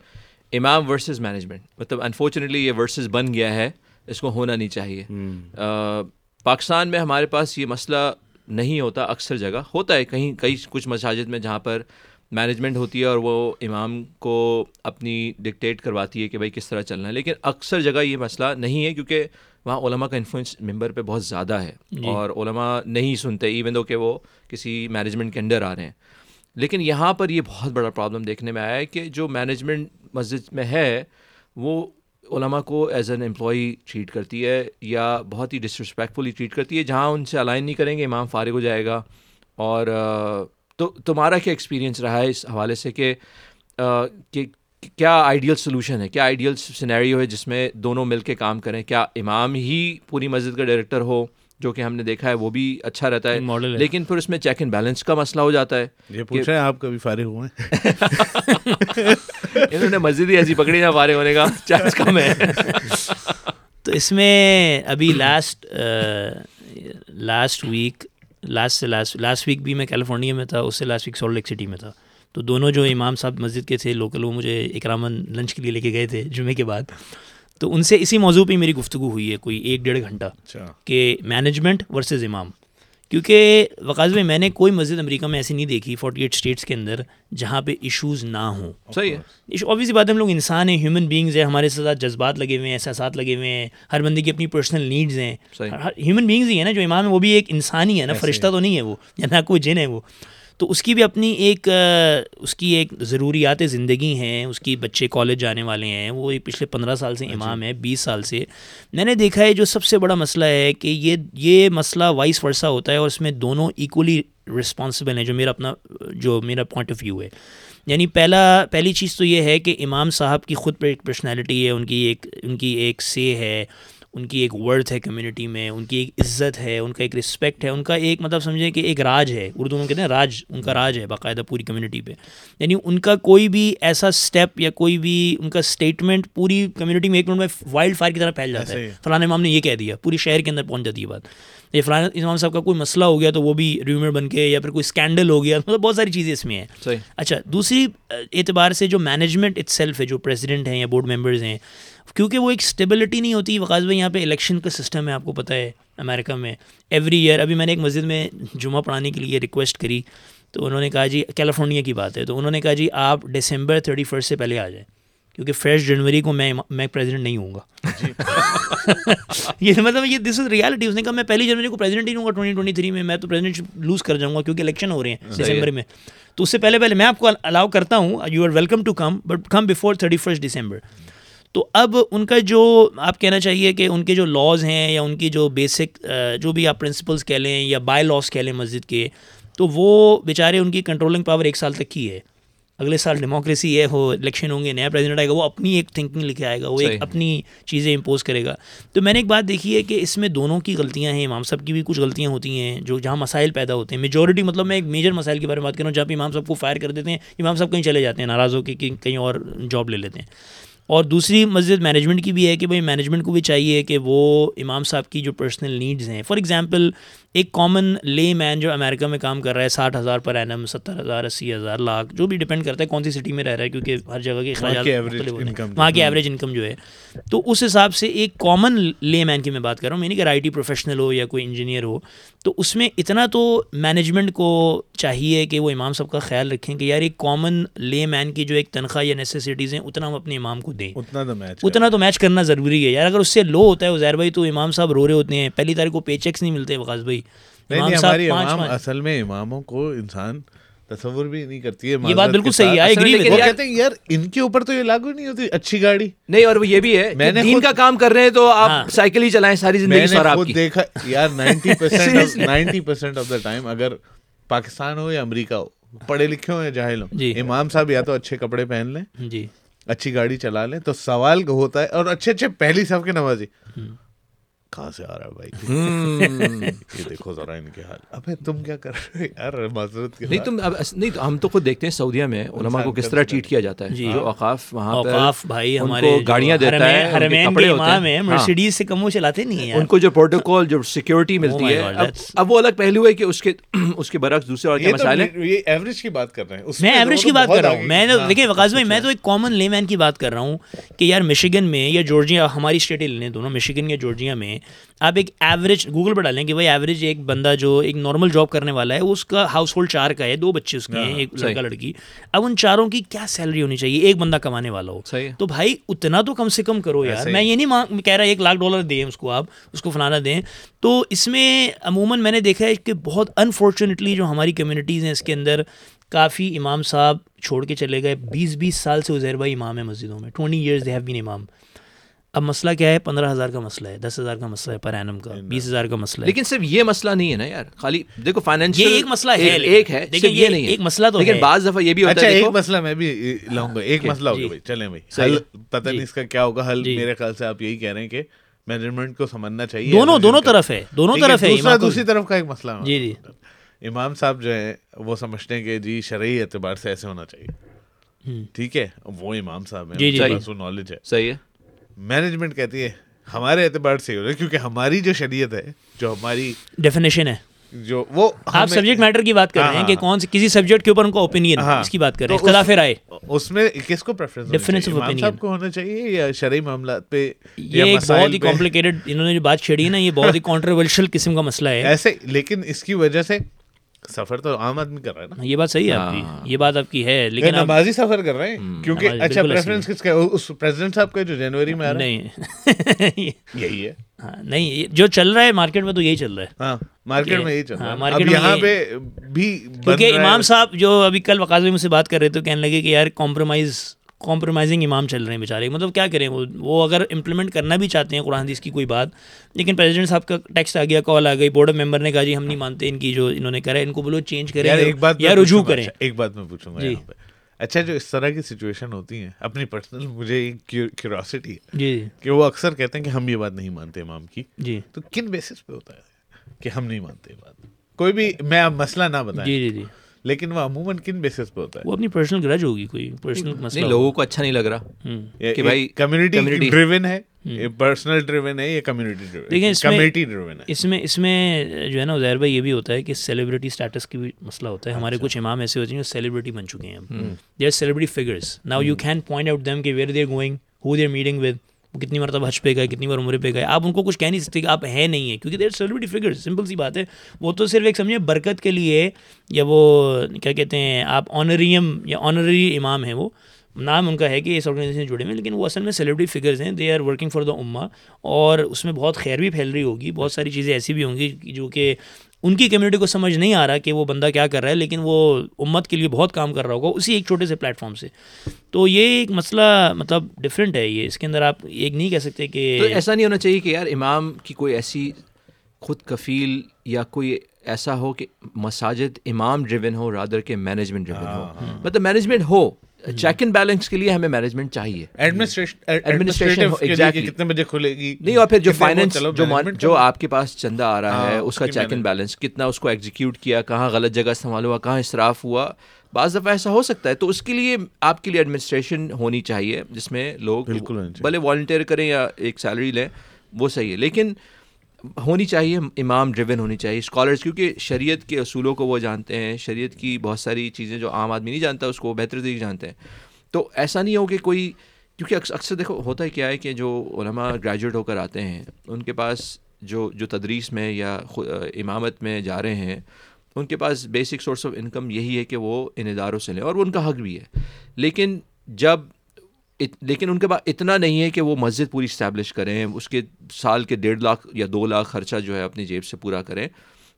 Speaker 1: امام ورسز مینجمنٹ مطلب انفارچونیٹلی یہ ورسز بن گیا ہے اس کو ہونا نہیں چاہیے۔ پاکستان میں ہمارے پاس یہ مسئلہ نہیں ہوتا اکثر جگہ ہوتا ہے۔ کہیں کئی کچھ مساجد میں جہاں پر مینجمنٹ ہوتی ہے اور وہ امام کو اپنی ڈکٹیٹ کرواتی ہے کہ بھائی کس طرح چلنا ہے۔ لیکن اکثر جگہ یہ مسئلہ نہیں ہے کیونکہ وہاں علماء کا انفلوئنس ممبر پہ بہت زیادہ ہے جی۔ اور علماء نہیں سنتے ایون دو کہ وہ کسی مینجمنٹ کے انڈر آ رہے ہیں لیکن یہاں پر یہ بہت بڑا پرابلم دیکھنے میں آیا ہے کہ جو مینجمنٹ مسجد میں ہے وہ علماء کو ایز این امپلائی ٹریٹ کرتی ہے یا بہت ہی ڈسرسپیکٹفلی ٹریٹ کرتی ہے جہاں ان سے الائن نہیں کریں گے امام فارغ ہو جائے گا اور تو تمہارا کیا ایکسپیرینس رہا ہے اس حوالے سے کہ کیا آئیڈیل سولوشن ہے؟ کیا آئیڈیل سینیریو ہے جس میں دونوں مل کے کام کریں؟ کیا امام ہی پوری مسجد کا ڈائریکٹر ہو؟ جو کہ ہم نے دیکھا ہے وہ بھی اچھا رہتا ہے۔ لیکن پھر اس میں چیک اینڈ بیلنس کا مسئلہ ہو جاتا ہے
Speaker 2: یہ پوچھا ہے آپ کبھی فارغ ہوئے
Speaker 1: انہوں نے مسجد ہی ایسی پکڑی نہ فارغ ہونے کا۔ چانس کم ہے۔
Speaker 3: تو اس میں ابھی لاسٹ لاسٹ ویک لاسٹ سے لاسٹ لاسٹ ویک بھی میں کیلیفورنیا میں تھا اس سے last week Salt Lake City میں تھا۔ تو دونوں جو امام صاحب مسجد کے تھے لوکل وہ مجھے اکرامن لنچ کے لیے لے کے گئے تھے جمعے کے بعد۔ تو ان سے اسی موضوع پہ میری گفتگو ہوئی ہے کوئی ایک ڈیڑھ گھنٹہ اچھا۔ کہ مینجمنٹ ورسز امام کیونکہ وقاض میں میں نے کوئی مسجد امریکہ میں ایسی نہیں دیکھی فورٹی ایٹ اسٹیٹس کے اندر جہاں پہ ایشوز نہ ہوں۔
Speaker 1: صحیح ہے
Speaker 3: اوبیسلی بات ہم لوگ انسان ہیں ہیومن بینگز ہیں ہمارے ساتھ جذبات لگے ہوئے ہیں احساسات لگے ہوئے ہیں ہر بندے کی اپنی پرسنل نیڈز ہیں۔ ہیومن بینگز ہی ہیں نا جو امام ہے وہ بھی ایک انسان ہی ہے نا فرشتہ تو نہیں ہے وہ یا نہ کوئی جن ہے وہ۔ تو اس کی بھی اپنی ایک اس کی ایک ضروریات زندگی ہیں اس کی بچے کالج جانے والے ہیں وہ پچھلے پندرہ سال سے امام ہے بیس سال سے۔ میں نے دیکھا ہے جو سب سے بڑا مسئلہ ہے کہ یہ یہ مسئلہ وائس ورثہ ہوتا ہے اور اس میں دونوں ایکولی رسپانسبل ہیں جو میرا اپنا جو میرا پوائنٹ آف ویو ہے۔ یعنی پہلا پہلی چیز تو یہ ہے کہ امام صاحب کی خود پرسنالٹی ہے ان کی ایک ان کی ایک سے ہے۔ ان کی ایک ورتھ ہے کمیونٹی میں ان کی ایک عزت ہے ان کا ایک رسپیکٹ ہے ان کا ایک مطلب سمجھیں کہ ایک راج ہے۔ اردو میں کہتے ہیں راج ان کا راج ہے باقاعدہ پوری کمیونٹی پہ۔ یعنی ان کا کوئی بھی ایسا اسٹیپ یا کوئی بھی ان کا اسٹیٹمنٹ پوری کمیونٹی میں ایک منٹ میں وائلڈ فائر کی طرح پھیل جاتا ہے۔ فلاں امام نے یہ کہہ دیا پوری شہر کے اندر پہنچ جاتی ہے بات۔ یہ فلاں امام صاحب کا کوئی مسئلہ ہو گیا تو وہ بھی ریومر بن کے یا پھر کوئی اسکینڈل ہو گیا مطلب بہت ساری چیزیں اس میں ہیں۔ اچھا دوسری اعتبار سے جو مینجمنٹ اٹ سیلف ہے جو پریزیڈنٹ ہیں یا بورڈ ممبرز ہیں کیونکہ وہ ایک اسٹیبلٹی نہیں ہوتی۔ وقاص بھائی یہاں پہ الیکشن کا سسٹم ہے آپ کو پتہ ہے امریکہ میں۔ ایوری ایئر ابھی میں نے ایک مسجد میں جمعہ پڑھانے کے لیے ریکویسٹ کری تو انہوں نے کہا جی کیلیفورنیا کی بات ہے۔ تو انہوں نے کہا جی آپ ڈسمبر تھرٹی فرسٹ سے پہلے آ جائیں کیونکہ فرسٹ جنوری کو میں میں پریزیڈنٹ نہیں ہوں گا۔ یہ مطلب یہ دس از ریالٹی اس نے کہا میں پہلی جنوری کو پریزیڈنٹ ہی ہوں گا ٹوئنٹی ٹوئنٹی تھری میں میں تو پریزیڈنٹ لوز کر جاؤں گا کیونکہ الیکشن ہو رہے ہیں دسمبر میں۔ تو اس سے پہلے پہلے میں آپ کو الاؤ کرتا ہوں you are welcome to come but come before thirty first December تو اب ان کا جو آپ کہنا چاہیے کہ ان کے جو لاز ہیں یا ان کی جو بیسک جو بھی آپ پرنسپلس کہہ لیں یا بائی لاس کہہ لیں مسجد کے تو وہ بیچارے ان کی کنٹرولنگ پاور ایک سال تک کی ہے۔ اگلے سال ڈیموکریسی یہ ہو الیکشن ہوں گے نیا پریزیڈنٹ آئے گا وہ اپنی ایک تھنکنگ لکھے آئے گا وہ ایک اپنی چیزیں امپوز کرے گا۔ تو میں نے ایک بات دیکھی ہے کہ اس میں دونوں کی غلطیاں ہیں امام صاحب کی بھی کچھ غلطیاں ہوتی ہیں جو جہاں مسائل پیدا ہوتے ہیں۔ میجورٹی مطلب میں ایک میجر مسائل کے بارے میں بات کر رہا ہوں جہاں پہ امام صاحب کو فائر کر دیتے ہیں امام صاحب کہیں چلے جاتے ہیں ناراض ہو کے کہیں اور جاب لے لیتے ہیں۔ اور دوسری مسجد مینجمنٹ کی بھی ہے کہ بھائی مینجمنٹ کو بھی چاہیے کہ وہ امام صاحب کی جو پرسنل نیڈز ہیں۔ فار ایگزامپل ایک کامن لے مین جو امریکہ میں کام کر رہا ہے ساٹھ ہزار پر اینم ستر ہزار اسی ہزار لاکھ جو بھی ڈپینڈ کرتا ہے کون سی سٹی میں رہ رہا ہے کیونکہ ہر جگہ کے اخراجات وہاں کی ایوریج انکم جو ہے۔ تو اس حساب سے ایک کامن لے مین کی میں بات کر رہا ہوں۔ نہیں کہ آئی ٹی پروفیشنل ہو یا کوئی انجینئر ہو تو اس میں اتنا تو مینجمنٹ کو چاہیے کہ وہ امام صاحب کا خیال رکھیں کہ یار ایک کامن لے مین کی جو ایک تنخواہ یا نیسیسٹیز ہیں اتنا ہم اپنے امام کو دیں۔ اتنا تو میچ کرنا ضروری ہے۔ یار اگر اس سے لو ہوتا ہے زیر بھائی تو امام صاحب رو رہے ہوتے ہیں۔ پہلی تاریخ کو پے چیکس نہیں ملتے وقاص بھائی۔
Speaker 2: امام اصل میں اماموں کو انسان تصور بھی نہیں کرتی ہے۔
Speaker 3: یہ بات بالکل صحیح ہے
Speaker 2: وہ کہتے ہیں یار ان کے اوپر تو یہ لاگو نہیں ہوتی اچھی گاڑی۔
Speaker 1: نہیں اور وہ یہ بھی ہے میں نے دین کا کام کر رہے ہیں تو آپ سائیکل ہی چلائیں ساری زندگی سوار آپ کی۔
Speaker 2: دیکھا یار ninety percent ninety percent of the time اگر پاکستان ہو یا امریکہ ہو پڑھے لکھے ہو یا جاہل ہو امام صاحب یا تو اچھے کپڑے پہن لیں۔
Speaker 3: جی۔
Speaker 2: اچھی گاڑی چلا لیں تو سوال ہوتا ہے اور اچھے اچھے پہلی صف کے نمازی کہاں سے آ رہا ہے بھائی یہ دیکھو ذرا ان کے حال ابے تم کیا کر رہے یار معذرت کے
Speaker 1: نہیں تم اب نہیں ہم تو خود دیکھتے ہیں سعودیہ میں علماء کو کس طرح ٹریٹ کیا جاتا ہے جو اوقاف وہاں پر
Speaker 3: اوقاف بھائی ہمارے
Speaker 1: گاڑیاں دیتا ہے
Speaker 3: حرمین کے امام ہیں مرسیڈیز سے کم وہ چلاتے نہیں ہیں
Speaker 1: ان کو جو پروٹوکول جو سیکیورٹی ملتی ہے اب وہ الگ پہلو ہے کہ اس کے اس کے برعکس دوسرے اور کے مسائل ہیں
Speaker 2: یہ ایوریج کی بات کر رہے ہیں
Speaker 3: میں ایوریج کی بات کر رہا ہوں میں دیکھیں وقاص بھائی میں تو ایک کامن لے مین کی بات کر رہا ہوں کہ یار مشیگن میں یا جورجیا ہماری اسٹیٹ لیں دونوں مشیگن یا جورجیا میں آپ ایک ایوریج گوگل پہ ڈالیں کہ بھائی ایوریج ایک بندہ جو ایک نارمل جاب کرنے والا ہے اس کا ہاؤس ہولڈ چار کا ہے دو بچے اس کے ہیں ایک لڑکا لڑکی۔ اب ان چاروں کی کیا سیلری ہونی چاہیے ایک بندہ کمانے والا ہو؟ تو بھائی اتنا تو کم سے کم کرو یار۔ میں یہ نہیں کہہ رہا ایک لاکھ ڈالر دیں اس کو آپ اس کو فلانا دیں۔ تو اس میں عموماً میں نے دیکھا ہے کہ بہت انفارچونیٹلی جو ہماری کمیونٹیز ہیں اس کے اندر کافی امام صاحب چھوڑ کے چلے گئے۔ بیس بیس سال سے عزیر بھائی امام ہے مسجدوں میں۔ Twenty years they have been امام۔ اب مسئلہ کیا ہے؟ پندرہ ہزار کا مسئلہ ہے دس ہزار کا مسئلہ ہے پر اینم کا بیس ہزار کا مسئلہ ہے۔
Speaker 1: لیکن صرف یہ مسئلہ نہیں ہے نا یار خالی دیکھو فائنینشیل
Speaker 3: یہ ایک مسئلہ ہے
Speaker 1: ایک ہے
Speaker 3: لیکن یہ نہیں ایک مسئلہ تو
Speaker 1: لیکن بعض دفعہ یہ بھی ہوتا ہے
Speaker 2: ایک مسئلہ میں بھی لاؤں گا ایک مسئلہ ہوگا بھائی چلیں بھائی۔ حل پتہ نہیں اس کا کیا ہوگا حل میرے خیال سے آپ یہی کہہ رہے ہیں کہ مینجمنٹ کو سمجھنا چاہیے
Speaker 3: دونوں دونوں طرف ہے دونوں طرف ہے
Speaker 2: دوسری طرف کا ایک مسئلہ
Speaker 3: جی جی۔
Speaker 2: امام صاحب جو ہیں وہ سمجھتے ہیں کہ جی شرعی اعتبار سے ایسے ہونا چاہیے۔ ٹھیک ہے وہ امام صاحب
Speaker 1: جی
Speaker 2: ہیں نالج ہے۔
Speaker 1: صحیح ہے۔
Speaker 2: مینجمنٹ کہتی ہے ہمارے اعتبار سے ہو رہا ہے کیونکہ ہماری جو شریعت ہے جو ہماری
Speaker 3: ڈیفینیشن ہے۔
Speaker 2: جو وہ
Speaker 3: آپ سبجیکٹ میٹر کی بات کر رہے ہیں کہ کون سے کسی سبجیکٹ کے اوپر ان کا اوپینین اس کی بات کر رہے ہیں اختلاف رائے۔
Speaker 2: اس میں کس کو پریفرنس
Speaker 3: ڈیفرنس آف اوپینین
Speaker 2: صاحب کو ہونا چاہیے یا شرعی معاملات پہ
Speaker 3: یہ ایک بہت ہی کمپلیکیٹڈ انہوں نے جو بات چھیڑی ہے نا یہ بہت ہی کانٹروورشل قسم کا مسئلہ ہے۔
Speaker 2: ایسے لیکن اس کی وجہ سے سفر تو عام آدمی کر رہا ہے نا۔
Speaker 3: یہ بات صحیح ہے آپ کی۔ یہ بات آپ کی ہے لیکن
Speaker 2: نمازی سفر کر رہے ہیں۔ کیونکہ اچھا پریفرنس کس کا اس پریزیڈنٹ صاحب کا جو جنوری میں آ رہا ہے۔
Speaker 3: نہیں۔
Speaker 2: یہی ہے۔
Speaker 3: ہاں نہیں جو چل رہا ہے مارکیٹ میں تو یہی چل رہا ہے۔
Speaker 2: ہاں مارکیٹ میں یہی چل رہا ہے۔ اب یہاں پہ بھی
Speaker 3: کیونکہ امام صاحب جو ابھی کل وقاص مجھ سے بات کر رہے تھے کہنے لگے کہ یار کمپرومائز کمپرومائزنگ امام چل رہے ہیں بیچارے۔ مطلب کیا کریں وہ؟ وہ اگر امپلیمنٹ کرنا بھی چاہتے ہیں قرآن حدیث کی کوئی بات لیکن پریزیڈنٹ صاحب کا ٹیکسٹ آ گیا کال آ گئی بورڈ آف ممبر نے کہا جی ہم نہیں مانتے ان کی جو انہوں نے کرا ان کو بولو چینج کریں یا رجوع کریں۔
Speaker 2: ایک بات میں پوچھوں گا
Speaker 3: جی۔
Speaker 2: اچھا جو اس طرح کی سچویشن ہوتی ہیں اپنی پرسنل مجھے ایک کیوریاسٹی ہے
Speaker 3: جی۔
Speaker 2: کہ وہ اکثر کہتے ہیں کہ ہم یہ بات نہیں مانتے امام کی۔
Speaker 3: جی۔
Speaker 2: تو کن بیسس پہ ہوتا ہے کہ ہم نہیں مانتے یہ بات؟ کوئی بھی میں اب مسئلہ نہ بتائیں۔
Speaker 3: جی جی جی۔
Speaker 2: لیکن وہ عموماً کن بیسس پہ ہوتا ہے؟
Speaker 3: وہ اپنی پرسنل گرج ہوگی کوئی پرسنل مسئلہ
Speaker 1: نہیں لوگوں کو اچھا نہیں لگ رہا کہ بھائی
Speaker 2: کمیونٹی ڈریون ہے یہ پرسنل ڈریون ہے یہ کمیونٹی
Speaker 3: دیکھیں
Speaker 2: ڈریون
Speaker 3: اس میں
Speaker 2: کمیٹی ڈریون ہے۔
Speaker 3: اس میں اس میں جو ہے نا بھائی یہ بھی ہوتا ہے کہ سیلیبریٹی اسٹیٹس کی بھی مسئلہ ہوتا ہے۔ ہمارے کچھ امام ایسے ہوتے ہیں جو سیلیبریٹی بن چکے ہیں۔ They are celebrity figures now you can point out them کہ ویئر دے گوئنگ ہو دے میٹنگ ود وہ کتنی مرتبہ حج پہ گئے، کتنی بار عمرے پہ گئے۔ آپ ان کو کچھ کہہ نہیں سکتے کہ آپ ہیں نہیں ہیں، کیونکہ دیر سیلیبریٹی فگر سمپل سی بات ہے۔ وہ تو صرف ایک سمجھے برکت کے لیے یا وہ کیا کہتے ہیں، آپ آنریم یا آنرری امام ہیں وہ۔ نام ان کا ہے کہ اس آرگنائزیشن جڑے ہوئے لیکن وہ اصل میں سیلیبریٹی فگرز ہیں۔ They are working for the اما اور اس میں بہت خیر بھی پھیل رہی ہوگی، بہت ساری چیزیں ایسی بھی ہوں گی جو کہ ان کی کمیونٹی کو سمجھ نہیں آ رہا کہ وہ بندہ کیا کر رہا ہے لیکن وہ امت کے لیے بہت کام کر رہا ہوگا اسی ایک چھوٹے سے پلیٹ فارم سے۔ تو یہ ایک مسئلہ مطلب ڈفرینٹ ہے یہ۔ اس کے اندر آپ ایک نہیں کہہ سکتے کہ
Speaker 1: تو ایسا نہیں ہونا چاہیے کہ یار امام کی کوئی ایسی خود کفیل یا کوئی ایسا ہو کہ مساجد امام ڈریون ہو رادر کے مینجمنٹ ڈریون ہو۔ مطلب مینجمنٹ ہو چیک اینڈ بیلنس کے لیے ہمیں مینجمنٹ چاہیے۔
Speaker 2: ایڈمنسٹریشن بجے کھلے گی؟
Speaker 1: نہیں اور پھر جو فائنینس جو جو آپ کے پاس چندہ آ رہا ہے اس کا چیک اینڈ بیلنس کتنا اس کو ایگزیکیوٹ کیا کہاں غلط جگہ استعمال ہوا کہاں اصراف ہوا بعض دفعہ ایسا ہو سکتا ہے۔ تو اس کے لیے آپ کے لیے ایڈمنسٹریشن ہونی چاہیے جس میں لوگ بھلے والنٹیئر کریں یا ایک سیلری لیں وہ صحیح ہے۔ لیکن ہونی چاہیے، امام ڈریون ہونی چاہیے اسکالرس کیونکہ شریعت کے اصولوں کو وہ جانتے ہیں، شریعت کی بہت ساری چیزیں جو عام آدمی نہیں جانتا، اس کو وہ بہتر طریقے جانتے ہیں۔ تو ایسا نہیں ہو کہ کوئی، کیونکہ اکثر دیکھو، ہوتا ہے کیا ہے کہ جو علماء گریجویٹ ہو کر آتے ہیں، ان کے پاس جو جو تدریس میں یا امامت میں جا رہے ہیں، ان کے پاس بیسک سورس آف انکم یہی ہے کہ وہ ان اداروں سے لیں، اور وہ ان کا حق بھی ہے۔ لیکن جب لیکن ان کے پاس اتنا نہیں ہے کہ وہ مسجد پوری اسٹیبلش کریں، اس کے سال کے ڈیڑھ لاکھ یا دو لاکھ خرچہ جو ہے اپنی جیب سے پورا کریں۔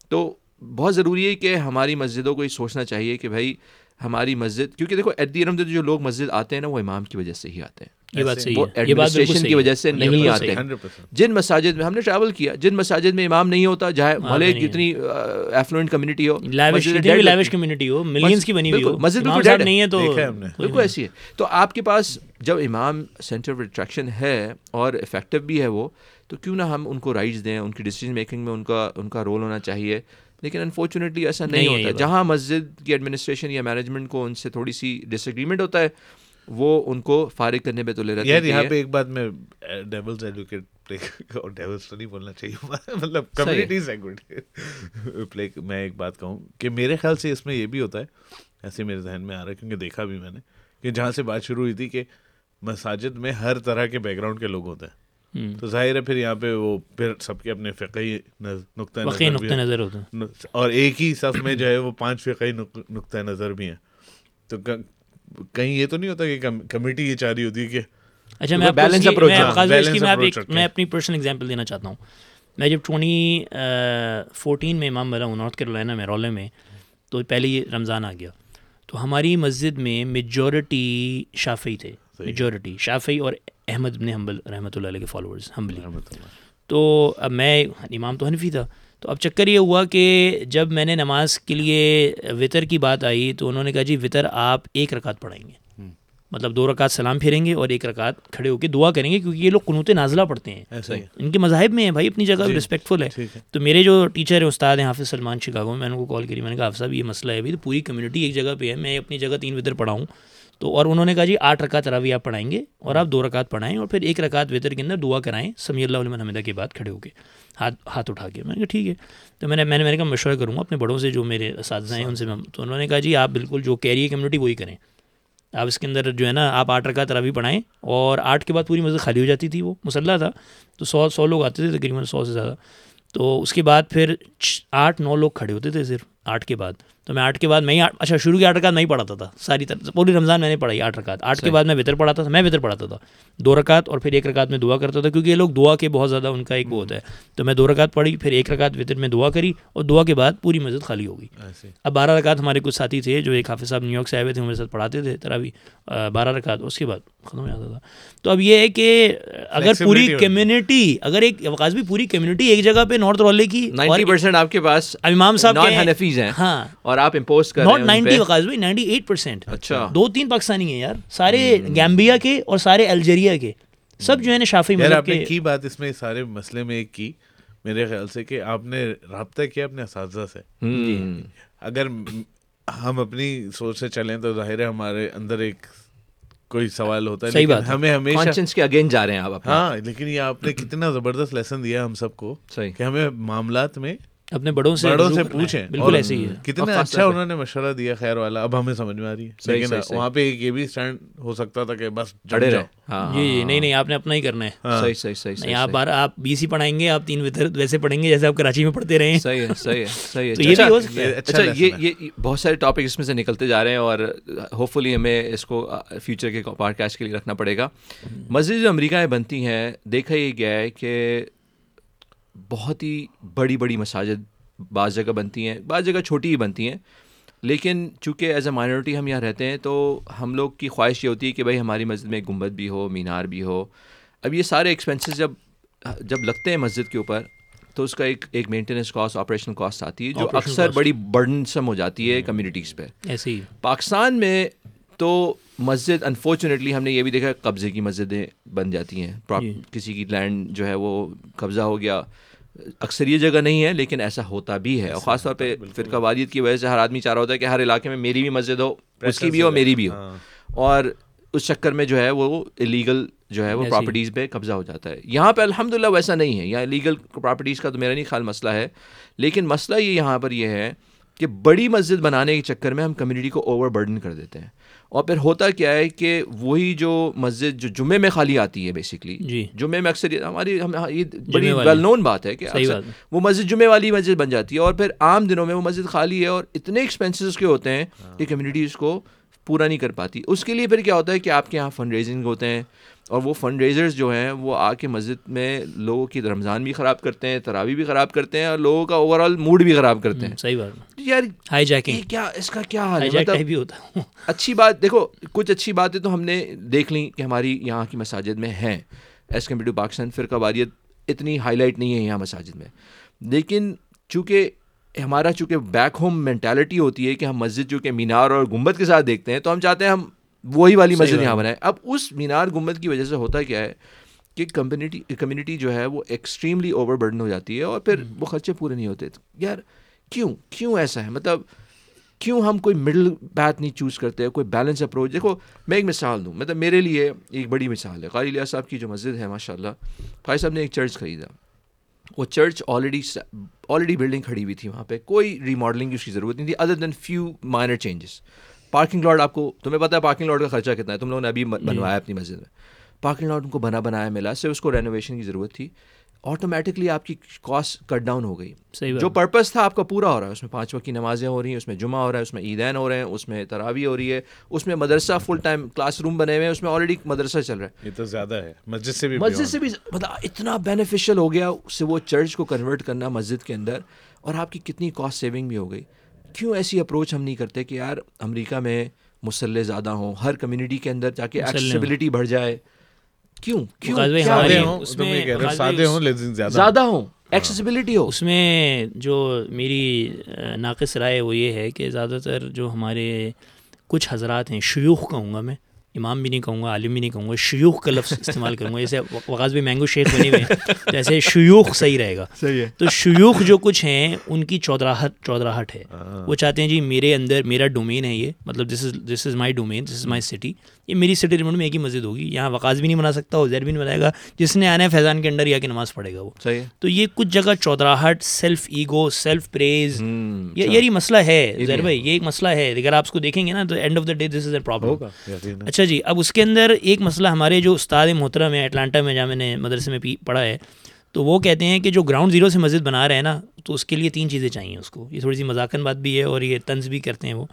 Speaker 1: تو بہت ضروری ہے کہ ہماری مسجدوں کو یہ سوچنا چاہیے کہ بھائی ہماری مسجد، کیونکہ دیکھو ایٹ دی جو لوگ مسجد آتے ہیں نا، وہ امام کی وجہ سے ہی آتے ہیں۔
Speaker 3: یہ بات صحیح
Speaker 1: وہ ایڈمنسٹریشن کی وجہ سے نہیں آتے۔ جن مساجد میں ہم نے ٹریول کیا جن مساجد میں امام نہیں ہوتا جہاں بھلے جتنی ایفلوئنٹ کمیونٹی ہو
Speaker 3: لیوش کمیونٹی ہو ملینز کی بنی ہوئی ہو۔
Speaker 1: مسجد بالکل نہیں ہے تو بالکل ایسی ہے۔ تو آپ کے پاس جب امام سینٹر آف اٹریکشن ہے اور افیکٹو بھی ہے وہ تو کیوں نہ ہم ان کو رائٹس دیں ان کی ڈیسیجن میکنگ میں ان کا ان کا رول ہونا چاہیے۔ لیکن انفارچونیٹلی ایسا نہیں ہوتا۔ جہاں مسجد کی ایڈمنسٹریشن یا مینجمنٹ کو ان سے تھوڑی سی ڈس ایگریمنٹ ہوتا ہے وہ ان کو فارغ کرنے پہ تو لے رہتے
Speaker 2: ہیں یہاں پہ ایک بات میں ڈیولز ایڈوکیٹ اور ڈیولز تو نہیں بولنا چاہیے۔ مطلب کمیونٹی پلے میں ایک بات کہوں کہ میرے خیال سے اس میں یہ بھی ہوتا ہے ایسے میرے ذہن میں آ رہا ہے کیونکہ دیکھا بھی میں نے کہ جہاں سے بات شروع ہوئی تھی کہ مساجد میں ہر طرح کے بیک گراؤنڈ کے لوگ ہوتے ہیں۔ تو ظاہر ہے پھر یہاں پہ وہ پھر سب کے اپنے فقہی نقطۂ
Speaker 3: نظر ہوتے ہیں۔
Speaker 2: اور ایک ہی صف میں جو ہے وہ پانچ فقہی نقطۂ نظر بھی ہیں۔ تو کہیں یہ تو نہیں ہوتا کہ کمیٹی یہ چاہ رہی ہوتی ہے کہ
Speaker 3: اچھا میں بیلنس اپروچ میں اپنی پرسنل اگزامپل دینا چاہتا ہوں۔ میں جب ٹوئنٹی فورٹین میں امام بنا ہوں نارتھ کیرولائنا میں رولے میں تو پہلے رمضان آ گیا۔ تو ہماری مسجد میں میجورٹی شافی تھے۔ میجورٹی شافی اور احمد بن حنبل رحمۃ اللہ علیہ کے فالوورز حنبلی تو اب میں امام تو حنفی تھا۔ تو اب چکر یہ ہوا کہ جب میں نے نماز کے لیے وطر کی بات آئی تو انہوں نے کہا جی وطر آپ ایک رکعت پڑھائیں گے۔ مطلب دو رکعت سلام پھیریں گے اور ایک رکعت کھڑے ہو کے دعا کریں گے کیونکہ یہ لوگ قنوت نازلہ پڑھتے ہیں۔ ان کے مذاہب میں ہیں بھائی اپنی جگہ رسپیکٹفل جی، ہے۔ تو میرے جو ٹیچر ہیں استاد ہیں حافظ سلمان شکاگو میں میں نے ان کو کال کری میں نے کہا حافظ صاحب یہ مسئلہ ہے۔ تو پوری کمیونٹی ایک جگہ پہ ہے میں اپنی جگہ تین وطر پڑھاؤں۔ تو اور انہوں نے کہا جی آٹھ رکعت روی آپ پڑھائیں گے اور آپ دو رکعت پڑھائیں اور پھر ایک رکعت وطر کے اندر دعا کرائیں سمی اللہ علیہ حمدہ کے بعد کھڑے ہو کے۔ ہاتھ ہاتھ اٹھا کے۔ میں نے کہا ٹھیک ہے۔ تو میں نے میں نے میں نے کہا مشورہ کروں گا اپنے بڑوں سے جو میرے اساتذہ ہیں، ان سے میں تو انہوں نے کہا جی آپ بالکل جو کیری کمیونٹی وہی کریں۔ آپ اس کے اندر جو ہے نا، آپ آٹھ رکعت روی پڑھائیں۔ اور آٹھ کے بعد پوری مسجد خالی ہو جاتی تھی وہ، مسلح تھا۔ تو سو سو لوگ آتے تھے تقریباً سو سے زیادہ۔ تو اس کے بعد پھر آٹھ نو لوگ کھڑے ہوتے تھے صرف۔ آٹھ کے بعد۔ تو میں آٹھ کے بعد میں ہی اچھا شروع کی آٹھ رکعت میں ہی پڑھاتا تھا ساری طرح پوری رمضان میں نے پڑھائی آٹھ رکعت۔ آٹھ کے بعد میں وطر پڑھاتا تھا میں وطر پڑھاتا تھا دو رکعت اور پھر ایک رکعت میں دعا کرتا تھا کیونکہ یہ لوگ دعا کے بہت زیادہ ان کا ایک وہ ہوتا ہے۔ تو میں دو رکعت پڑھی پھر ایک رکعت وطر میں دعا کری اور دعا کے بعد پوری مسجد خالی ہو گئی۔ اب بارہ رکعت ہمارے کچھ ساتھی تھے جو ایک حافظ صاحب نیو یارک سے آئے ہوئے تھے میرے ساتھ پڑھاتے تھے تراوی۔ بارہ رکعت اس کے بعد ختم ہو جاتا تھا۔ تو اب یہ ہے کہ اگر پوری کمیونٹی اگر ایک وقاص بھی پوری کمیونٹی ایک جگہ پہ نارتھ والے کی
Speaker 1: نائنٹی پرسینٹ آپ کے پاس
Speaker 3: امام صاحب
Speaker 1: حنفیز ہیں
Speaker 3: ہاں.
Speaker 1: اور آپ امپوز کر
Speaker 3: ناٹ نائنٹی وقاص بھی نائنٹی ایٹ پرسینٹ
Speaker 1: اچھا.
Speaker 3: دو تین پاکستانی ہیں یار سارے گیمبیا کے اور سارے الجیریا کے سب جو ہے نا شافی مذہب کے
Speaker 2: کی بات اس میں سارے مسئلے میں ایک کی میرے خیال سے کہ آپ نے رابطہ کیا اپنے اساتذہ سے۔ اگر ہم اپنی سوچ سے چلیں تو ظاہر ہے ہمارے اندر ایک کوئی سوال ہوتا ہے
Speaker 3: صحیح بات۔
Speaker 2: ہمیں ہمیشہ
Speaker 1: کانشنس کے اگین جا رہے ہیں آپ
Speaker 2: ہاں لیکن یہ آپ نے کتنا زبردست لیسن دیا ہم سب کو کہ ہمیں معاملات میں
Speaker 3: اپنے بڑوں سے
Speaker 2: بڑوں سے۔ پوچھیں۔
Speaker 3: بالکل ایسے ہی ہے۔
Speaker 2: کتنا اچھا انہوں نے مشورہ دیا خیر والا اب ہمیں سمجھ میں آ رہی ہے۔
Speaker 1: صحیح،
Speaker 2: لیکن۔ وہاں پہ ایک یہ بھی اسٹینڈ ہو سکتا تھا کہ بس جاؤ۔
Speaker 1: رہے
Speaker 3: جی جی نہیں نہیں آپ نے اپنا ہی کرنا ہے۔
Speaker 1: صحیح صحیح صحیح
Speaker 3: نہیں آپ بیس ہی پڑھائیں گے آپ تین ویسے پڑھیں گے جیسے آپ کراچی میں پڑھتے رہے ہیں۔
Speaker 1: صحیح ہے صحیح ہے صحیح ہے۔
Speaker 3: تو یہ بھی ہو سکتا
Speaker 2: یہ
Speaker 3: ہے
Speaker 2: اچھا
Speaker 1: اچھا
Speaker 2: lesson
Speaker 1: یہ۔ یہ بہت سارے ٹاپک اس میں سے نکلتے جا رہے ہیں اور ہوپ فلی ہمیں اس کو فیوچر کے پاڈ کاسٹ کے لیے رکھنا پڑے گا۔ مسجد جو امریکہ میں بنتی ہیں دیکھا یہ گیا ہے کہ بہت ہی بڑی بڑی مساجد بعض جگہ بنتی ہیں بعض جگہ چھوٹی ہی بنتی ہیں لیکن چونکہ ایز اے مائنورٹی ہم یہاں رہتے ہیں تو ہم لوگ کی خواہش یہ ہوتی ہے کہ بھائی ہماری مسجد میں گنبد بھی ہو مینار بھی ہو۔ اب یہ سارے ایکسپینسز جب جب لگتے ہیں مسجد کے اوپر تو اس کا ایک ایک مینٹیننس کاسٹ آپریشن کاسٹ آتی ہے جو اکثر. بڑی برڈنسم ہو جاتی ہے کمیونٹیز پہ۔
Speaker 3: ایسے ہی
Speaker 1: پاکستان میں تو مسجد انفارچونیٹلی ہم نے یہ بھی دیکھا قبضے کی مسجدیں بن جاتی ہیں۔
Speaker 3: جی۔
Speaker 1: کسی کی لینڈ جو ہے وہ قبضہ ہو گیا۔ اکثر یہ جگہ نہیں ہے لیکن ایسا ہوتا بھی ہے۔ اور خاص طور پہ فرقہ واریت کی وجہ سے ہر آدمی چاہ رہا ہوتا ہے کہ ہر علاقے میں میری بھی مسجد ہو اس کی بھی ہو میری بھی ہو۔ اور اس چکر میں جو ہے وہ الیگل جو ہے وہ۔ پراپرٹیز پہ قبضہ ہو جاتا ہے۔ یہاں پہ الحمد للہ ویسا نہیں ہے۔ یہاں لیگل پراپرٹیز کا تو میرا نہیں خیال مسئلہ ہے۔ لیکن مسئلہ یہ یہاں پر یہ ہے کہ بڑی مسجد بنانے کے چکر میں ہم کمیونٹی کو اوور برڈن کر دیتے ہیں۔ اور پھر ہوتا کیا ہے کہ وہی جو مسجد جو جمعے میں خالی آتی ہے بیسکلی
Speaker 3: جی
Speaker 1: جمعے میں اکثر ہماری ہم یہ بڑی۔ ویل نون بات ہے کہ
Speaker 3: بات۔
Speaker 1: وہ مسجد جمعے والی مسجد بن جاتی ہے اور پھر عام دنوں میں وہ مسجد خالی ہے اور اتنے ایکسپینسز کے ہوتے ہیں کہ کمیونٹی اس کو پورا نہیں کر پاتی۔ اس کے لیے پھر کیا ہوتا ہے کہ آپ کے یہاں فنڈ ریزنگ ہوتے ہیں اور وہ فنڈ ریزرز جو ہیں وہ آ کے مسجد میں لوگوں کی رمضان بھی خراب کرتے ہیں تراوی بھی خراب کرتے ہیں اور لوگوں کا اوور آل موڈ بھی خراب کرتے ہیں۔
Speaker 3: صحیح بات۔
Speaker 1: یار
Speaker 3: ہائی جیکنگ
Speaker 1: کیا اس کا کیا حال ہے؟
Speaker 3: جیک
Speaker 1: مطلب
Speaker 3: بھی ہوتا ہے۔
Speaker 1: اچھی بات دیکھو کچھ اچھی باتیں تو ہم نے دیکھ لیں کہ ہماری یہاں کی مساجد میں ہیں۔ ایز کمپیئر ٹو پاکستان فرقہ واریت اتنی ہائی لائٹ نہیں ہے یہاں مساجد میں۔ لیکن چونکہ ہمارا چونکہ بیک ہوم مینٹالٹی ہوتی ہے کہ ہم مسجد چونکہ مینار اور گنبد کے ساتھ دیکھتے ہیں تو ہم چاہتے ہیں ہم وہی والی مسجد یہاں بنائیں۔ اب اس مینار گنبد کی وجہ سے ہوتا کیا ہے کہ کمیونٹی کمیونٹی جو ہے وہ ایکسٹریملی اوور برڈن ہو جاتی ہے اور پھر وہ خرچے پورے نہیں ہوتے۔ یار کیوں؟ کیوں ایسا ہے؟ مطلب کیوں ہم کوئی مڈل پیتھ نہیں چوز کرتے؟ کوئی بیلنس اپروچ دیکھو میں ایک مثال دوں۔ مطلب میرے لیے ایک بڑی مثال ہے۔ قاری صاحب کی جو مسجد ہے ماشاء اللہ قاری صاحب نے ایک چرچ خریدا۔ وہ چرچ آلریڈی آلریڈی بلڈنگ کھڑی ہوئی تھی وہاں پہ۔ کوئی ریماڈلنگ کی اس کی ضرورت نہیں تھی other than few minor changes parking lot آپ کو تمہیں پتا ہے پارکنگ لاٹ کا خرچہ کتنا ہے؟ تم لوگوں نے ابھی بنوایا اپنی مسجد میں۔ پارکنگ لاٹ ان کو بنا بنایا ملا صرف اس کو رینوویشن کی ضرورت تھی۔ آٹومیٹکلی آپ کی کاسٹ کٹ ڈاؤن ہو گئی۔
Speaker 3: صحیح
Speaker 1: جو پرپز تھا آپ کا پورا ہو رہا ہے اس میں پانچ وقت کی نمازیں ہو رہی ہیں اس میں جمعہ ہو رہا ہے اس میں عیدین ہو رہے ہیں اس میں تراوی ہو رہی ہے اس میں مدرسہ فل ٹائم کلاس روم بنے ہوئے ہیں اس میں آلریڈی مدرسہ چل رہا ہے۔
Speaker 2: یہ تو زیادہ ہے۔ مسجد سے بھی
Speaker 1: مسجد سے بھی مطلب اتنا بینیفیشیل ہو گیا اس سے وہ چرچ کو کنورٹ کرنا مسجد کے اندر اور آپ کی کتنی کاسٹ سیونگ بھی ہو گئی۔ کیوں ایسی اپروچ ہم نہیں کرتے کہ یار امریکہ میں مسلح زیادہ ہوں ہر کمیونٹی کے اندر جا کے ایکسیسیبلٹی بڑھ جائے۔ کیوں؟ کیوں؟
Speaker 2: سادے؟ ہوں
Speaker 3: اس میں
Speaker 2: سادے ہوں لیکن زیادہ
Speaker 1: زیادہ ہوں؟ ایکسیسیبلٹی ہو؟
Speaker 3: اس میں جو میری ناقص رائے وہ یہ ہے کہ زیادہ تر جو ہمارے کچھ حضرات ہیں شیوخ کہوں گا میں امام بھی نہیں کہوں گا عالم بھی نہیں کہوں گا شیوخ کا لفظ استعمال کروں گا جیسے وقاص بھی مینگو شیخ بنے ہوئے ایسے شیوخ صحیح رہے گا۔
Speaker 1: صحیح ہے۔
Speaker 3: تو شیوخ جو کچھ ہیں ان کی چودراہٹ چودراہٹ ہے۔ وہ چاہتے ہیں جی میرے اندر میرا ڈومین ہے یہ مطلب دس از دس از مائی domain this is my city یہ میری سٹی میں ایک ہی مسجد ہوگی یہاں وقاص بھی نہیں بنا سکتا عزیر بھی نہیں بنائے گا جس نے آنا ہے فیضان کے انڈر یا کہ نماز پڑھے گا وہ۔
Speaker 1: صحیح
Speaker 3: تو یہ کچھ جگہ چودراہٹ سیلف ایگو سیلف پریز یہ یہ مسئلہ ہے زیر بھائی یہ ایک مسئلہ ہے۔ اگر آپ اس کو دیکھیں گے نا تو end of the day this is a problem اچھا جی اب اس کے اندر ایک مسئلہ ہمارے جو استاد محترم ہے اٹلانٹا میں جہاں میں نے مدرسے میں پڑھا ہے تو وہ کہتے ہیں کہ جو گراؤنڈ زیرو سے مسجد بنا رہے ہیں نا تو اس کے لیے تین چیزیں چاہیے اس کو۔ یہ تھوڑی سی مذاکن بات بھی ہے اور یہ طنز بھی کرتے ہیں وہ۔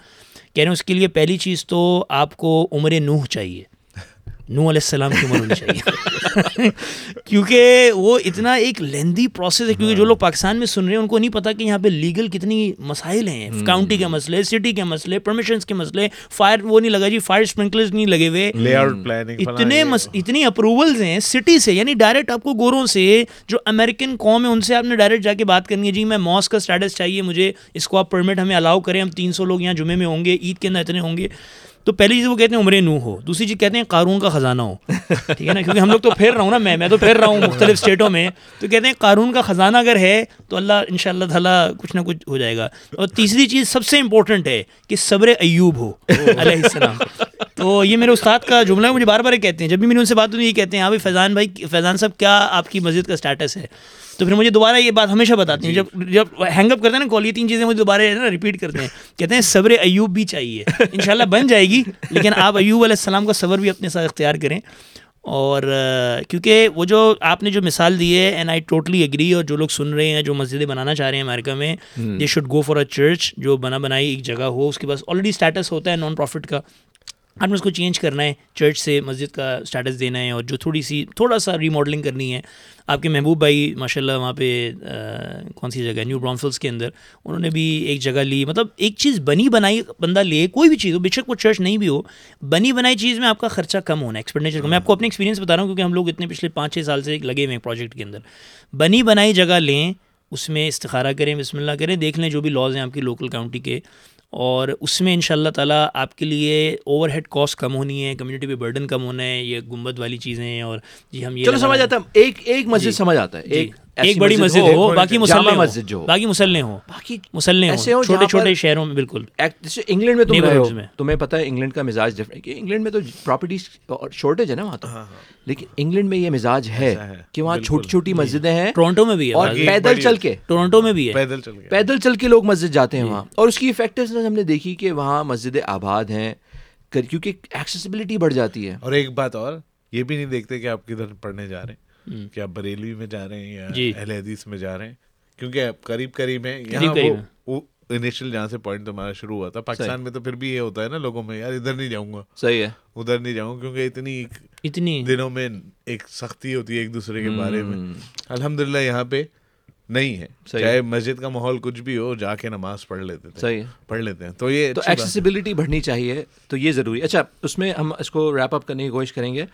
Speaker 3: کہہ رہے ہیں اس کے لیے پہلی چیز تو آپ کو عمر نوح چاہیے۔ نو علیہ السلام کی عمر ہونی چاہیے۔ کیونکہ وہ اتنا ایک لیندی پروسیس ہے کیونکہ جو لوگ پاکستان میں سن رہے ہیں ان کو نہیں پتا کہ یہاں پہ لیگل کتنی مسائل ہیں۔ کاؤنٹی کے مسئلے سٹی کے مسئلے پرمیشنس کے مسئلے فائر وہ نہیں لگا جی فائر اسپرنکلرز نہیں لگے ہوئے۔
Speaker 2: لے آؤٹ پلاننگ
Speaker 3: اتنے اتنی اپروولز ہیں سٹی سے یعنی ڈائریکٹ آپ کو گوروں سے جو امریکن قوم ہے ان سے آپ نے ڈائریکٹ جا کے بات کرنی ہے۔ جی میں موس کا اسٹیٹس چاہیے مجھے اس کو آپ پرمٹ ہمیں الاؤ کریں ہم تین سو لوگ یہاں جمعے میں ہوں گے عید کے اندر اتنے ہوں گے۔ تو پہلی چیز وہ کہتے ہیں عمر نو ہو، دوسری چیز کہتے ہیں قارون کا خزانہ ہو، ٹھیک ہے نا؟ کیونکہ ہم لوگ تو پھیر رہا ہوں نا، میں میں تو پھیر رہا ہوں مختلف اسٹیٹوں میں، تو کہتے ہیں قارون کا خزانہ اگر ہے تو اللہ ان شاء اللہ تعالیٰ کچھ نہ کچھ ہو جائے گا۔ اور تیسری چیز سب سے امپورٹنٹ ہے کہ صبر ایوب ہو، علیہ السلام۔ تو یہ میرے استاد کا جملہ ہے مجھے بار بار کہتے ہیں۔ جب بھی میں نے ان سے بات ہوئی یہ کہتے ہیں ہاں بھائی، فیضان بھائی فیضان صاحب، کیا آپ کی مسجد کا اسٹیٹس ہے؟ تو پھر مجھے دوبارہ یہ بات ہمیشہ بتاتے ہیں جب جب ہینگ اپ کرتے ہیں نا کال یہ تین چیزیں مجھے دوبارہ نا ریپیٹ کرتے ہیں۔ کہتے ہیں صبر ایوب بھی چاہیے۔ ان شاء اللہ بن جائے گی لیکن آپ ایوب علیہ السلام کا صبر بھی اپنے ساتھ اختیار کریں۔ اور کیونکہ وہ جو آپ نے جو مثال دی ہے اینڈ آئی ٹوٹلی اگری اور جو لوگ سن رہے ہیں جو مسجدیں بنانا چاہ رہے ہیں امریکہ میں they should go for a church جو بنا بنائی ایک جگہ ہو اس کے پاس آلریڈی اسٹیٹس ہوتا ہے نان پروفٹ کا۔ آپ نے اس کو چینج کرنا ہے چرچ سے مسجد کا اسٹیٹس دینا ہے اور جو تھوڑی سی، تھوڑا سا ری ماڈلنگ کرنی ہے۔ آپ کے محبوب بھائی ماشاء اللہ وہاں پہ کون سی جگہ نیو برانفلس کے اندر۔ انہوں نے بھی ایک جگہ لی۔ مطلب ایک چیز بنی بنائی بندہ لے، کوئی بھی چیز ہو، بے شک وہ چرچ نہیں بھی ہو، بنی بنائی چیز میں آپ کا خرچہ کم ہونا ہے ایکسپینڈیچر کم۔ میں آپ کو اپنے ایکسپیرینس بتا رہا ہوں کیونکہ ہم لوگ اتنے پچھلے پانچ چھ سال سے لگے ہوئے ہیں پروجیکٹ کے اندر۔ بنی بنائی جگہ لیں، اس میں استخارہ کریں، بسم اللہ کریں، دیکھ لیں جو بھی لاز ہیں آپ کی لوکل کاؤنٹی کے۔ اور اس میں ان شاء اللہ تعالیٰ آپ کے لیے اوور ہیڈ کاسٹ کم ہونی ہے کمیونٹی پہ برڈن کم ہونا ہے یہ گنبد والی چیزیں اور جی ہم یہ
Speaker 1: چلو سمجھ آتا ہے۔ ایک ایک مسجد
Speaker 3: جی۔
Speaker 1: سمجھ آتا ہے۔ ایک
Speaker 3: ایک بڑی مسجد ہو باقی مسلح
Speaker 1: مسجد جو۔
Speaker 3: باقی مسلح ہوں
Speaker 1: باقی
Speaker 3: مسلح
Speaker 1: ایسے
Speaker 3: ہوں چھوٹے چھوٹے شہروں میں بالکل۔
Speaker 1: انگلینڈ میں تم رہے ہو۔ تمہیں پتہ ہے انگلینڈ کا مزاج ڈفرینٹ کہ انگلینڈ میں تو پراپرٹی شارٹیج ہے نا وہاں تو۔ لیکن انگلینڈ میں یہ مزاج ہے کہ وہاں۔ چھوٹی چھوٹی مسجدیں ہیں
Speaker 3: ٹورنٹو میں بھی ہے
Speaker 1: اور پیدل چل کے۔
Speaker 3: ٹورنٹو میں بھی ہے۔
Speaker 2: پیدل چل گئے
Speaker 1: پیدل چل کے لوگ مسجد جاتے ہیں وہاں۔ اور اس کی افیکٹونیس ہم نے دیکھی کہ وہاں مسجدیں آباد ہیں کیونکہ ایکسیسبلٹی بڑھ جاتی ہے۔
Speaker 2: اور ایک بات اور یہ بھی نہیں دیکھتے کہ آپ کدھر پڑھنے جا رہے ہیں۔ کہ آپ بریلوی میں جا رہے ہیں یا
Speaker 3: جی۔
Speaker 2: اہل حدیث میں جا رہے ہیں۔ کیونکہ قریب قریب ہیں یہاں وہ انیشل جہاں سے پوائنٹ تمہارا شروع ہوا تھا پاکستان میں تو پھر بھی یہ ہوتا ہے نا لوگوں میں یار ادھر نہیں جاؤں گا۔
Speaker 1: صحیح ہے۔
Speaker 2: ادھر نہیں جاؤں گا کیونکہ اتنی
Speaker 3: اتنی۔
Speaker 2: دنوں میں ایک سختی ہوتی ہے ایک دوسرے کے بارے میں۔ الحمد للہ یہاں پہ نہیں ہے۔ چاہے مسجد کا ماحول کچھ بھی ہو جا کے نماز پڑھ لیتے تھے۔
Speaker 1: صحیح
Speaker 2: پڑھ لیتے ہیں۔ تو یہ
Speaker 1: تو۔ ایکسیسبلٹی بڑھنی چاہیے تو یہ ضروری۔ اچھا اس میں ہم اس کو ریپ اپ کرنے کی کوشش کریں گے۔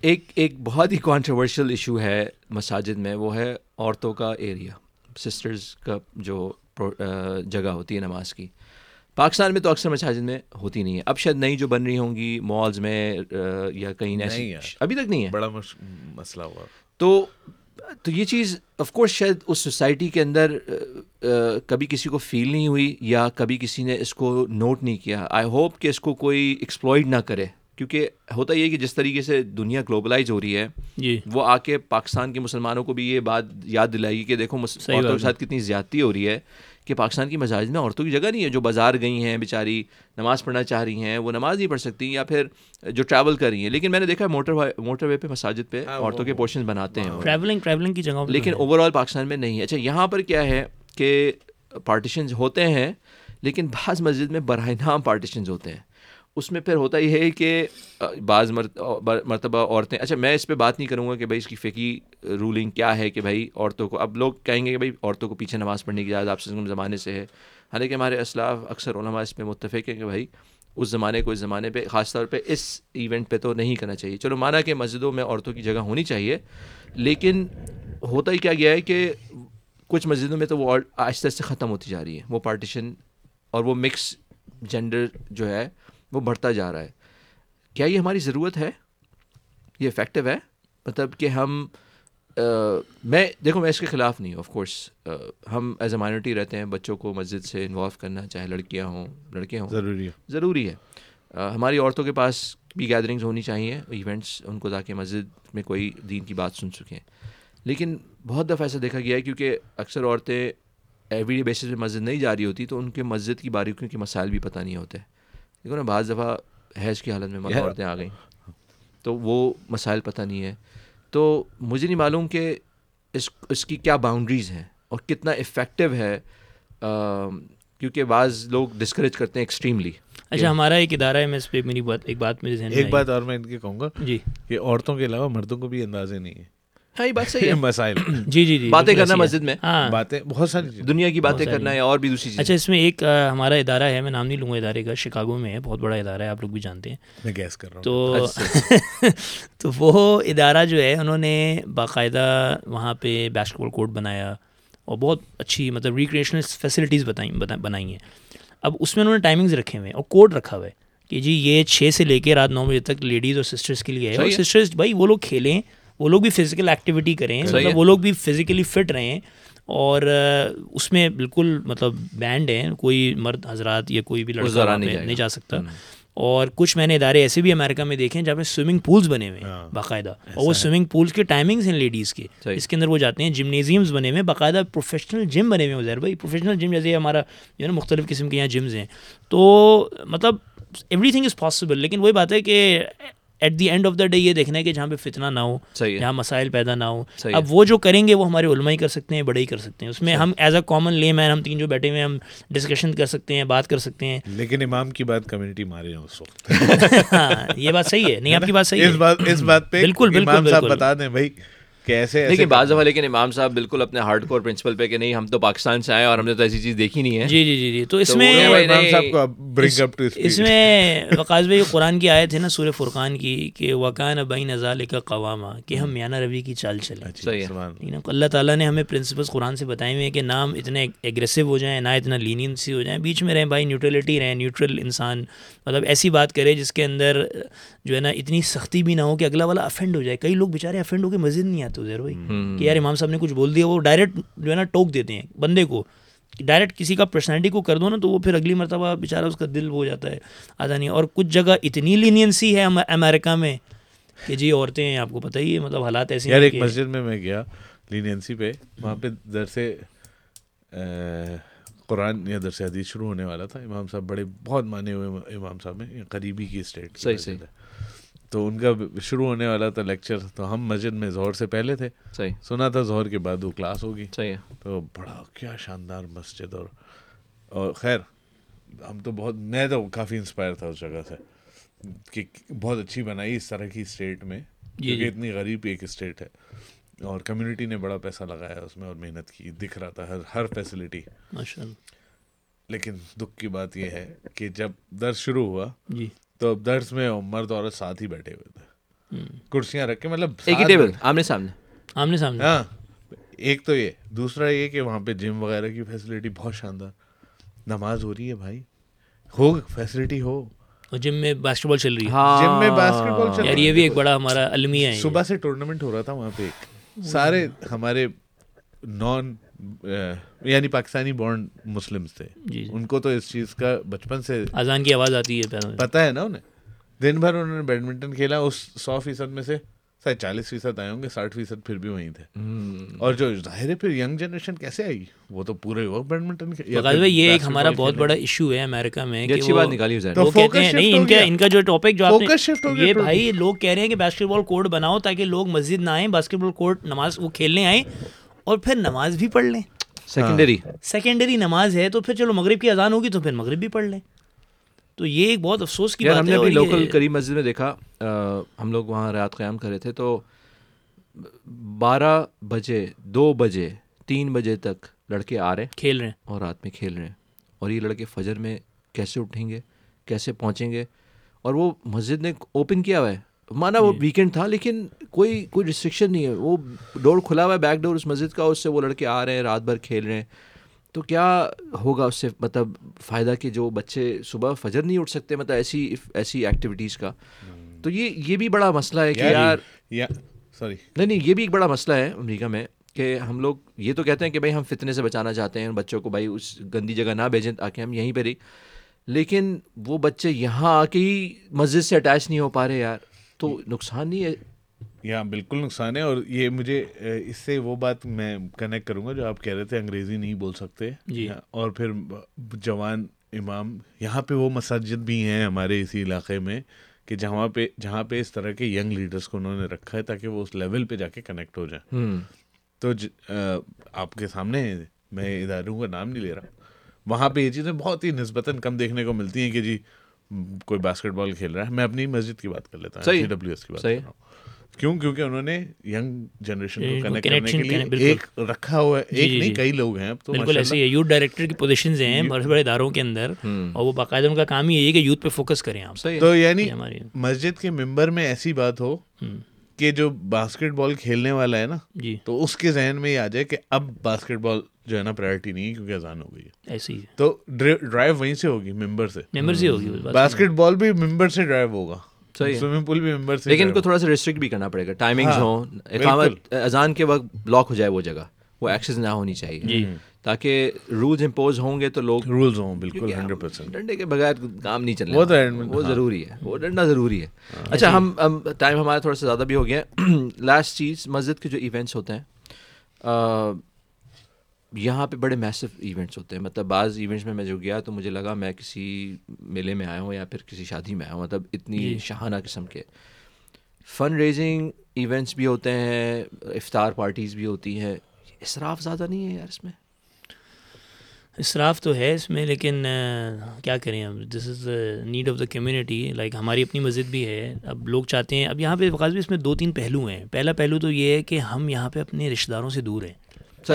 Speaker 1: ایک ایک بہت ہی کانٹروورشل ایشو ہے مساجد میں وہ ہے عورتوں کا ایریا سسٹرز کا جو جگہ ہوتی ہے نماز کی۔ پاکستان میں تو اکثر مساجد میں ہوتی نہیں ہے۔ اب شاید نئی جو بن رہی ہوں گی مالز میں یا کہیں ایسی۔ ابھی تک نہیں ہے۔
Speaker 2: بڑا مسئلہ ہوا۔
Speaker 1: تو تو یہ چیز آف کورس شاید اس سوسائٹی کے اندر کبھی کسی کو فیل نہیں ہوئی یا کبھی کسی نے اس کو نوٹ نہیں کیا۔ آئی ہوپ کہ اس کو کوئی ایکسپلائڈ نہ کرے۔ کیونکہ ہوتا یہ کہ جس طریقے سے دنیا گلوبلائز ہو رہی ہے
Speaker 3: جی۔
Speaker 1: وہ آ کے پاکستان کے مسلمانوں کو بھی یہ بات یاد دلائے گی کہ دیکھو عورتوں کے ساتھ کتنی زیادتی ہو رہی ہے کہ پاکستان کی مساجد میں عورتوں کی جگہ نہیں ہے جو بازار گئی ہیں بیچاری نماز پڑھنا چاہ رہی ہیں وہ نماز نہیں پڑھ سکتی یا پھر جو ٹریول کر رہی ہیں۔ لیکن میں نے دیکھا موٹر موٹر وے پہ مساجد پہ عورتوں کے پورشن بناتے ہیں۔
Speaker 3: ٹریولنگ ٹریولنگ کی جگہوں پہ
Speaker 1: لیکن اوور آل پاکستان میں نہیں۔ ہے اچھا یہاں پر کیا ہے کہ پارٹیشنز ہوتے ہیں لیکن بعض مسجد میں براہ نام پارٹیشنز ہوتے ہیں۔ اس میں پھر ہوتا یہ ہے کہ بعض مرتبہ عورتیں اچھا میں اس پہ بات نہیں کروں گا کہ بھائی اس کی فقی رولنگ کیا ہے کہ بھائی عورتوں کو، اب لوگ کہیں گے کہ بھائی عورتوں کو پیچھے نماز پڑھنے کی اجازت آپ سے زمانے سے ہے۔ حالانکہ ہمارے اسلاف اکثر علماء اس پہ متفق ہیں کہ بھائی اس زمانے کو اس زمانے پہ، خاص طور پہ اس ایونٹ پہ تو نہیں کرنا چاہیے۔ چلو مانا کہ مسجدوں میں عورتوں کی جگہ ہونی چاہیے، لیکن ہوتا ہی کیا گیا ہے کہ کچھ مسجدوں میں تو وہ آہستہ آہستہ ختم ہوتی جا رہی ہے۔ وہ پارٹیشن اور وہ مکس جینڈر جو ہے وہ بڑھتا جا رہا ہے۔ کیا یہ ہماری ضرورت ہے؟ یہ افیکٹو ہے؟ مطلب کہ ہم میں دیکھو میں اس کے خلاف نہیں ہوں آف کورس ہم ایز اے مائنورٹی رہتے ہیں بچوں کو مسجد سے انوالو کرنا چاہے لڑکیاں ہوں لڑکے ہوں
Speaker 2: ضروری ہے۔
Speaker 1: ضروری ہے۔ ہماری عورتوں کے پاس بھی گیدرنگز ہونی چاہیے ایونٹس ان کو تاکہ مسجد میں کوئی دین کی بات سن سکیں۔ لیکن بہت دفعہ ایسا دیکھا گیا ہے کیونکہ اکثر عورتیں ایوری ڈے بیسس پہ مسجد نہیں جا رہی ہوتی تو ان کے مسجد کی باریکیوں کے مسائل بھی پتہ نہیں ہوتے۔ دیکھو نا بعض دفعہ حیض کی حالت میں مرد عورتیں آ گئیں۔ تو وہ مسائل پتہ نہیں ہے۔ تو مجھے نہیں معلوم کہ اس اس کی کیا باؤنڈریز ہیں اور کتنا افیکٹو ہے کیونکہ بعض لوگ ڈسکریج کرتے ہیں ایکسٹریملی
Speaker 3: اچھا ہمارا ایک ادارہ ہے میں اس پہ میری بات ایک بات میرے ذہن میں
Speaker 2: ایک۔ بات اور میں ان کے کہوں گا
Speaker 3: جی۔
Speaker 2: کہ عورتوں کے علاوہ مردوں کو بھی اندازے نہیں ہے
Speaker 1: ہاں یہ بات صحیح ہے۔
Speaker 2: مسائل۔
Speaker 3: جی جی جی
Speaker 1: باتیں کرنا۔ مسجد میں۔
Speaker 3: ہاں۔
Speaker 2: باتیں بہت ساری
Speaker 1: دنیا کی باتیں۔ کرنا ہے اور بھی دوسری چیزیں۔
Speaker 3: اچھا اس میں ایک ہمارا ادارہ ہے میں نام نہیں لوں گا ادارے کا شکاگو میں ہے بہت بڑا ادارہ ہے آپ لوگ بھی جانتے ہیں۔
Speaker 2: میں گیس کر رہا ہوں۔
Speaker 3: تو تو وہ ادارہ جو ہے انہوں نے باقاعدہ وہاں پہ بیسکٹ بال کورٹ بنایا اور بہت اچھی مطلب ریکریشنل فیسلٹیز بتائیں بتا- بنائی ہیں۔ اب اس میں انہوں نے ٹائمنگز رکھے ہوئے ہیں اور کوڈ رکھا ہوا ہے کہ جی یہ چھ سے لے کے رات نو بجے تک لیڈیز اور سسٹرز کے لیے ہے۔ اور۔ سسٹرز بھائی وہ لوگ کھیلیں وہ لوگ بھی فزیکل ایکٹیویٹی کریں۔ مطلب وہ لوگ بھی فزیکلی فٹ رہیں اور اس میں بالکل مطلب بینڈ ہے کوئی مرد حضرات یا کوئی بھی لڑکا
Speaker 1: نہیں
Speaker 3: جا سکتا۔ اور کچھ میں نے ادارے ایسے بھی امریکہ میں دیکھے ہیں جہاں پہ سوئمنگ پولس بنے ہوئے ہیں
Speaker 2: ہاں،
Speaker 3: باقاعدہ۔ اور وہ سوئمنگ پولس کے ٹائمنگس ہیں لیڈیز کے۔ اس کے اندر وہ جاتے ہیں جمنیزیمز بنے ہوئے ہیں باقاعدہ پروفیشنل جم بنے ہوئے ہیں۔ زہر بھائی پروفیشنل جم جیسے ہمارا جو ہے نا مختلف قسم کے یہاں جمز ہیں۔ تو مطلب ایوری تھنگ از پاسبل لیکن وہی بات ہے کہ at the end of the day یہ دیکھنا ہے کہ جہاں پہ فتنہ نہ ہو جہاں مسائل پیدا نہ ہو۔ اب وہ جو کریں گے وہ ہمارے علماء ہی کر سکتے ہیں بڑے ہی کر سکتے ہیں۔ اس میں ہم ایز اے کامن لے مین ہم تین جو بیٹھے ہوئے ہیں ہم ڈسکشن کر سکتے ہیں بات کر سکتے ہیں۔
Speaker 2: لیکن امام کی بات کمیونٹی مارے ہیں اس وقت۔
Speaker 3: ہاں یہ بات صحیح ہے۔ نہیں آپ کی بات صحیح ہے۔
Speaker 2: بات اس بات پہ
Speaker 3: بالکل، بالکل۔
Speaker 2: بتا دیں بھائی۔ کیسے ایسے
Speaker 1: لیکن بعض دفعہ لیکن امام صاحب بالکل اپنے ہارڈ کور پرنسپل پہ کہ نہیں ہم تو پاکستان سے آئے اور ہم نے تو ایسی چیز دیکھی نہیں ہے۔
Speaker 3: جی جی جی جی۔ تو اس میں
Speaker 1: وہ
Speaker 2: امام
Speaker 1: نہیں-
Speaker 2: صاحب کو برنگ اپ ٹو
Speaker 3: اس میں وقاص بھائی قرآن کی آیت ہے نا سورہ فرقان کی کہ وکان بین نظال کا قوامہ کہ ہم میانہ روی کی چال چلیں۔
Speaker 1: صحیح ہے۔
Speaker 3: ٹھیک نا؟ اللہ تعالیٰ نے ہمیں پرنسپلس قرآن سے بتائے ہوئے ہیں کہ نہ ہم اتنے ایگریسو ہو جائیں نہ اتنا لینینسی ہو جائیں۔ بیچ میں رہیں بھائی نیوٹرلٹی رہیں نیوٹرل انسان۔ مطلب ایسی بات کرے جس کے اندر جو ہے نا اتنی سختی بھی نہ ہو کہ اگلا والا افینڈ ہو جائے۔ کئی لوگ بیچارے افینڈ ہو کے مسجد نہیں آتے۔ زیر بھائی کہ یار امام صاحب نے کچھ بول دیا وہ ڈائریکٹ جو ہے نا ٹوک دیتے ہیں بندے کو۔ ڈائریکٹ کسی کا پرسنالٹی کو کر دو نا تو وہ پھر اگلی مرتبہ بیچارہ اس کا دل ہو جاتا ہے آتا نہیں۔ اور کچھ جگہ اتنی لینینسی ہے ام- امریکہ میں کہ جی عورتیں ہیں آپ کو پتہ ہی ہے مطلب حالات ایسے
Speaker 2: یار ایک مسجد میں میں گیا لینینسی پہ وہاں پہ درس قرآن یا درس حدیث شروع ہونے والا تھا۔ امام صاحب بڑے بہت مانے ہوئے امام صاحب ہیں قریبی کی اسٹیٹ
Speaker 1: صحیح، صحیح۔
Speaker 2: تو ان کا شروع ہونے والا تھا لیکچر تو ہم مسجد میں زہر سے پہلے تھے۔
Speaker 1: صحیح۔
Speaker 2: سنا تھا زہر کے بعد وہ کلاس ہوگی۔
Speaker 1: صحیح
Speaker 2: تو بڑا کیا شاندار مسجد اور اور خیر ہم تو بہت میں تو کافی انسپائر تھا اس جگہ سے کہ بہت اچھی بنائی اس طرح کی اسٹیٹ میں
Speaker 3: جی،
Speaker 2: کیونکہ
Speaker 3: جی۔
Speaker 2: اتنی غریب ایک اسٹیٹ ہے۔ اور کمیونٹی نے بڑا پیسہ لگایا اس میں اور محنت کی دکھ رہا تھا ہر ہر فیسلٹی لیکن دکھ کی بات یہ ہے کہ جب درس شروع ہوا
Speaker 3: جی۔
Speaker 2: تو درس میں مرد عورت ساتھ ہی بیٹھے ہوئے تھے۔ کرسیاں رکھ کے مطلب
Speaker 1: ایک ہی ٹیبل آمنے سامنے۔
Speaker 3: آمنے سامنے۔
Speaker 2: ہاں ایک تو یہ دوسرا یہ کہ وہاں پہ جم وغیرہ کی فیسلٹی بہت شاندار۔ نماز ہو رہی ہے بھائی۔ ہو فیسلٹی ہو۔
Speaker 3: اور جم میں باسکٹ بال چل رہی ہے۔
Speaker 1: ہاں۔
Speaker 2: جم میں باسکٹ بال چل رہی
Speaker 3: یہ
Speaker 2: ہے
Speaker 3: بھی ایک بڑا ہمارا المیہ ہے۔
Speaker 2: صبح سے ٹورنامنٹ ہو رہا تھا وہاں پہ ایک۔ سارے ہمارے نان یعنی پاکستانی بورن مسلمس تھے۔
Speaker 3: جی جی۔
Speaker 2: ان کو تو اس چیز کا بچپن سے
Speaker 3: اذان کی آواز آتی ہے
Speaker 2: پتہ ہے نا انہیں۔ دن بھر انہوں نے بیڈمنٹن کھیلا اس سو فیصد میں سے شاید چالیس فیصد آئے ہوں گے ساٹھ فیصد پھر بھی وہیں تھے۔ اور جو ظاہر ہے پھر ینگ جنریشن کیسے آئی؟ وہ تو پورے وقت بیڈمنٹن
Speaker 3: یہ ایک ہمارا بہت بڑا ایشو ہے امریکہ میں
Speaker 1: اچھی بات نکالی
Speaker 3: وہ کہتے ہیں نہیں ان کا
Speaker 2: گیا۔
Speaker 3: ان کا جو ٹاپک جو آپ نے یہ۔ بھائی لوگ کہہ رہے ہیں کہ باسکٹ بال کورٹ بناؤ تاکہ لوگ مسجد نہ آئیں باسکٹ بال کورٹ نماز وہ کھیلنے آئیں۔ اور پھر نماز بھی پڑھ لیں۔
Speaker 1: سیکنڈری
Speaker 3: سیکنڈری نماز ہے تو پھر چلو مغرب کی اذان ہوگی تو پھر مغرب بھی پڑھ لیں۔ تو یہ ایک بہت افسوس کی بات
Speaker 1: ہم
Speaker 3: ہے
Speaker 1: نے
Speaker 3: اور
Speaker 1: اپنی
Speaker 3: یہ-
Speaker 1: لوکل قریب مسجد میں دیکھا ہم لوگ وہاں رات قیام کر رہے تھے تو بارہ بجے دو بجے تین بجے تک لڑکے آ رہے ہیں۔
Speaker 3: کھیل رہے ہیں۔
Speaker 1: اور رات میں کھیل رہے ہیں۔ اور یہ لڑکے فجر میں کیسے اٹھیں گے کیسے پہنچیں گے؟ اور وہ مسجد نے اوپن کیا ہوا ہے۔ مانا وہ ویکینڈ تھا لیکن کوئی کوئی ریسٹرکشن نہیں ہے۔ وہ ڈور کھلا ہوا ہے بیک ڈور اس مسجد کا اس سے وہ لڑکے آ رہے ہیں رات بھر کھیل رہے ہیں۔ تو کیا ہوگا اس سے؟ مطلب فائدہ کہ جو بچے صبح فجر نہیں اٹھ سکتے مطلب ایسی ایسی ایکٹیویٹیز کا۔ تو یہ یہ بھی بڑا مسئلہ ہے کہ یار
Speaker 2: یا سوری
Speaker 1: نہیں نہیں یہ بھی ایک بڑا مسئلہ ہے امریکہ میں کہ ہم لوگ یہ تو کہتے ہیں کہ بھائی ہم فتنے سے بچانا چاہتے ہیں بچوں کو بھائی اس گندی جگہ نہ بھیجیں تاکہ ہم یہیں پہ رہی لیکن وہ بچے یہاں آ کے ہی مسجد سے اٹیچ نہیں ہو پا رہے یار۔ تو نقصان نہیں ہے۔
Speaker 2: یہاں بالکل نقصان ہے اور یہ مجھے اس سے وہ بات میں کنیکٹ کروں گا جو آپ کہہ رہے تھے انگریزی نہیں بول سکتے۔
Speaker 3: جی۔
Speaker 2: اور پھر جوان امام یہاں پہ وہ مساجد بھی ہیں ہمارے اسی علاقے میں کہ جہاں پہ جہاں پہ اس طرح کے ینگ لیڈرس کو انہوں نے رکھا ہے تاکہ وہ اس لیول پہ جا کے کنیکٹ ہو جائیں۔ تو آپ کے سامنے میں اداروں کا نام نہیں لے رہا۔ وہاں پہ یہ چیزیں بہت ہی نسبتاً کم دیکھنے کو ملتی ہیں کہ جی کوئی باسکٹ بال کھیل رہا ہے۔ میں اپنی مسجد کی بات کر لیتا ہوں ڈبلیو ایس کی بات کر رہا ہوں۔ کیوں؟ کیونکہ انہوں نے ینگ جنریشن کو کنیکٹ کرنے کے لیے ایک رکھا ہوا ہے۔ ایک جی، جی، نہیں جی۔ کئی لوگ ہیں
Speaker 3: تو بالکل ایسے یوتھ ڈائریکٹر کی پوزیشنز ہیں بڑے بڑے اداروں کے اندر۔ اور وہ باقاعدہ ان کا کام ہی یہی ہے کہ یوتھ پہ فوکس کریں آپ۔
Speaker 2: تو یعنی مسجد کے ممبر میں ایسی بات ہو کہ جو باسکٹ بال کھیلنے والا ہے نا جی۔ تو اس کے ذہن میں یہ آ جائے کہ اب باسکٹ بال جو ہے نا پرائرٹی نہیں ہے کیونکہ اذان ہو گئی ہے۔ ایسی۔ تو ڈرائیو وہیں سے ہوگی ممبر سے۔ ممبر سے ہوگی باسکٹ بال۔ بھی ممبر سے ڈرائیو ہوگا۔ سوئمنگ پول بھی ممبر سے
Speaker 1: لیکن ان کو تھوڑا سا ریسٹرکٹ بھی کرنا پڑے گا۔ ٹائمنگز ہاں، ہوں۔ اقامت اذان کے وقت بلاک ہو جائے وہ جگہ۔ وہ ایکسیز نہ ہونی چاہیے۔ جی۔ تاکہ رولز امپوز ہوں گے تو لوگ
Speaker 2: رولز ہوں بالکل ہنڈریڈ پرسینٹ
Speaker 1: ڈنڈے کے بغیر کام نہیں وہ تو وہ۔ ضروری ہے وہ ڈنڈا ضروری ہے۔ ہاں۔ اچھا ہم ٹائم ہمارا تھوڑا سا زیادہ بھی ہو گیا۔ لاسٹ چیز مسجد کے جو ایونٹس ہوتے ہیں یہاں پہ بڑے میسو ایونٹس ہوتے ہیں۔ مطلب بعض ایونٹس میں میں جو گیا تو مجھے لگا میں کسی میلے میں آیا ہوں یا پھر کسی شادی میں آیا ہوں مطلب اتنی جی۔ شاہانہ قسم کے۔ فن ریزنگ ایونٹس بھی ہوتے ہیں افطار پارٹیز بھی ہوتی ہیں۔ اصراف زیادہ نہیں ہے یار اس میں۔
Speaker 3: اصراف تو ہے اس میں، لیکن کیا کریں اب this is the need of the community like ہماری اپنی مسجد بھی ہے۔ اب لوگ چاہتے ہیں، اب یہاں پہ بھی اس میں دو تین پہلو ہیں۔ پہلا پہلو تو یہ ہے کہ ہم یہاں پہ اپنے رشتہ داروں سے دور ہیں۔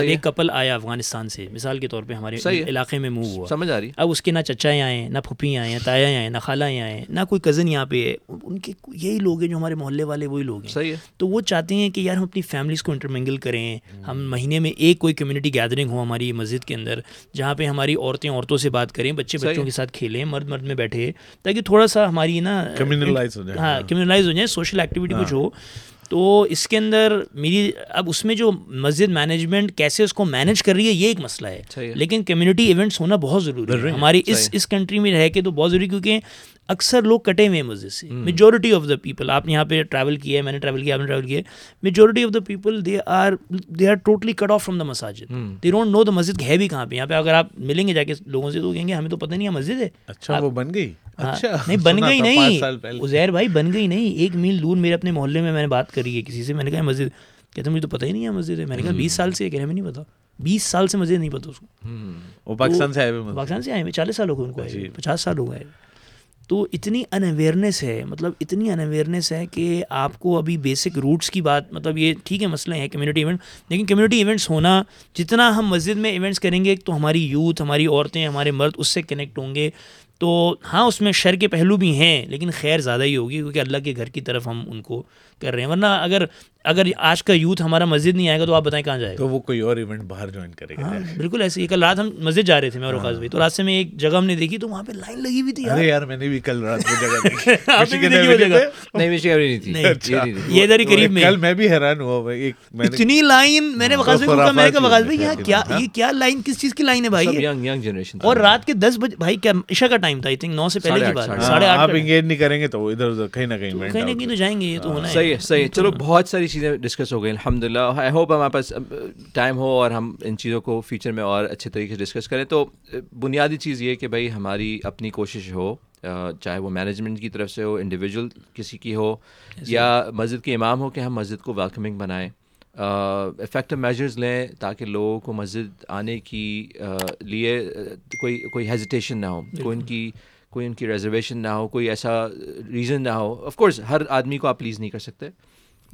Speaker 3: ایک کپل آیا افغانستان سے۔ مثال کے طور پہ ہمارے علاقے میں موو ہوا۔
Speaker 1: سمجھ آ رہی
Speaker 3: اب اس کے نہ چچا آئے نہ پھپھی آئے ہیں تایا آئے نہ خالہ آئے نہ کوئی کزن یہاں پہ ہے۔ ان کے یہی لوگ ہیں جو ہمارے محلے والے وہی لوگ ہیں۔ صحیح ہے۔ تو وہ چاہتے ہیں کہ یار ہم اپنی فیملیز کو انٹرمنگل کریں۔ ہم مہینے میں ایک کوئی کمیونٹی گیدرنگ ہو ہماری مسجد کے اندر جہاں پہ ہماری عورتیں عورتوں سے بات کریں بچے بچوں کے ساتھ کھیلیں مرد مرد میں بیٹھے تاکہ تھوڑا سا ہماری نا ہاں کمیونلائز ہو جائے سوشل ایکٹیویٹی کچھ ہو۔ تو اس کے اندر میری اب اس میں جو مسجد مینجمنٹ کیسے اس کو مینج کر رہی ہے یہ ایک مسئلہ ہے۔ لیکن کمیونٹی ایونٹس ہونا بہت ضروری ہے۔ ہماری اس اس کنٹری میں رہ کے تو بہت ضروری کیونکہ اکثر لوگ کٹے ہوئے ہیں مسجد سے۔ میجورٹی آف دا پیپل آپ نے یہاں پہ ٹریول کیا ہے میں نے ٹریول کیا آپ نے ٹریول کیا ہے۔ Majority of the people they are they are totally cut off from the مساجد دے ڈونٹ نو دا مسجد ہے بھی کہاں پہ۔ یہاں پہ اگر آپ ملیں گے جا کے لوگوں سے تو کہیں گے ہمیں تو پتہ نہیں ہے مسجد ہے۔
Speaker 2: اچھا وہ بن گئی۔
Speaker 3: ہاں، اچھا۔ نہیں بن گئی نہیں۔ ازیر بھائی بن گئی نہیں۔ ایک میل دور میرے اپنے محلے میں میں نے بات کری ہے کسی سے؟ میں نے کہا مسجد کہتے مجھے تو پتہ ہی نہیں ہے مسجد ہے۔ میں نے کہا بیس سال سے کہ ہمیں نہیں پتا۔ بیس سال سے مسجد نہیں پتا اس کو۔ وہ پاکستان سے آئے پاکستان سے آئے ہوئے چالیس سال ہو گئے ان کو جی۔ پچاس سال ہو گئے۔ تو اتنی ان اویئرنیس ہے مطلب اتنی ان اویئرنیس ہے کہ آپ کو ابھی بیسک روٹس کی بات مطلب یہ ٹھیک ہے مسئلہ ہے کمیونٹی ایونٹ لیکن کمیونٹی ایونٹس ہونا جتنا ہم مسجد میں ایونٹس کریں گے تو ہماری یوتھ ہماری عورتیں ہمارے مرد اس سے کنیکٹ ہوں گے۔ تو ہاں اس میں شر کے پہلو بھی ہیں، لیکن خیر زیادہ ہی ہوگی کیونکہ اللہ کے گھر کی طرف ہم ان کو کر رہے ہیں۔ ورنہ اگر اگر آج کا یوتھ ہمارا مسجد نہیں آئے گا تو آپ بتائیں کہاں جائے گا؟
Speaker 2: تو وہ کوئی اور ایونٹ باہر جوائن کرے گا۔
Speaker 3: ہاں بالکل ایسے ہی۔ کل رات ہم مسجد جا رہے تھے میں اور بھائی تو راستے میں ایک جگہ ہم نے دیکھی تو وہاں پہ لائن لگی ہوئی تھی
Speaker 2: ارے یار میں نے بھی کل رات وہ جگہ
Speaker 3: دیکھی۔ یہ ادھر ہی قریب میں۔
Speaker 2: کل میں بھی حیران ہوا بھائی
Speaker 3: اتنی لائن میں نے بغاز بھائی میں نے کہا بغاز بھائی یہاں کیا یہ کیا لائن کس چیز کی لائن ہے بھائی؟ اور رات کے دس بجے بھائی کیا عشاء کا ٹائم تھا آئی تھنک نو سے پہلے کی بات
Speaker 2: ساڑھے آٹھ آپ انگیج نہیں کریں گے تو ادھر ادھر کہیں نہ کہیں
Speaker 3: کہیں نہ کہیں تو جائیں گے یہ تو ہونا ہے۔
Speaker 1: صحیح ہے صحیح چلو بہت ساری چیزیں ڈسکس ہو گئی الحمد للہ آئی ہوپ ہمارے پاس ٹائم ہو اور ہم ان چیزوں کو فیوچر میں اور اچھے طریقے سے ڈسکس کریں۔ تو بنیادی چیز یہ کہ بھائی ہماری اپنی کوشش ہو چاہے وہ مینجمنٹ کی طرف سے ہو انڈیویجول کسی کی ہو یا مسجد کے امام ہو کہ ہم مسجد کو ویلکمنگ بنائیں۔ افیکٹو میجرز لیں تاکہ لوگوں کو مسجد آنے کی لیے کوئی کوئی ہیزیٹیشن نہ ہو کوئی ان کی کوئی ان کی ریزرویشن نہ ہو کوئی ایسا ریزن نہ ہو۔ آف کورس ہر آدمی کو آپ پلیز نہیں کر سکتے۔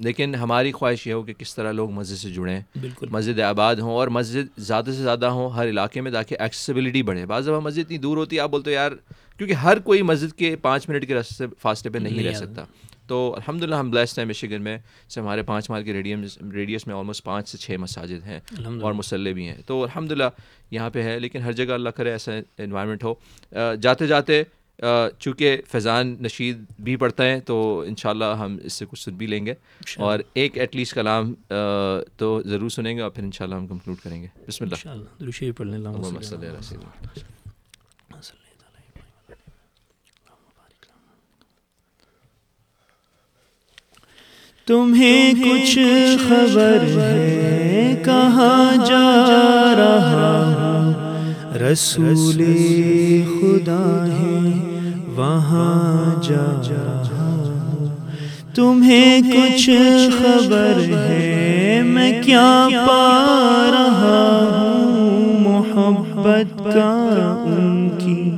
Speaker 1: لیکن ہماری خواہش یہ ہو کہ کس طرح لوگ مسجد سے جڑیں بالکل۔ مسجد آباد ہوں اور مسجد زیادہ سے زیادہ ہوں ہر علاقے میں تاکہ ایکسیسیبلٹی بڑھے۔ بعض دفعہ مسجد اتنی دور ہوتی ہے آپ بولتے یار کیونکہ ہر کوئی مسجد کے پانچ منٹ کے راستے فاصلے پہ نہیں رہ سکتا۔ تو الحمد للہ ہم بلیسڈ ہیں مشیگن میں سے ہمارے پانچ مال کے ریڈیم ریڈیس میں آلموسٹ پانچ سے چھ مساجد ہیں اور مسلح بھی ہیں۔ تو الحمد للہ یہاں پہ ہے لیکن ہر جگہ اللہ کرے ایسا انوائرمنٹ ہو۔ جاتے جاتے چونکہ فیضان نشید بھی پڑھتا ہے تو انشاءاللہ ہم اس سے کچھ سن بھی لیں گے۔ اور ایک ایٹ لیسٹ کلام تو ضرور سنیں گے اور پھر انشاءاللہ ہم کمکلوڈ کریں گے۔ بسم اللہ۔
Speaker 3: تمہیں کچھ خبر ہے؟ کہاں جا رہا رسول خدا ہے۔ وہاں جا تمہیں کچھ خبر ہے، میں کیا پا رہا ہوں؟ محبت کا ان کی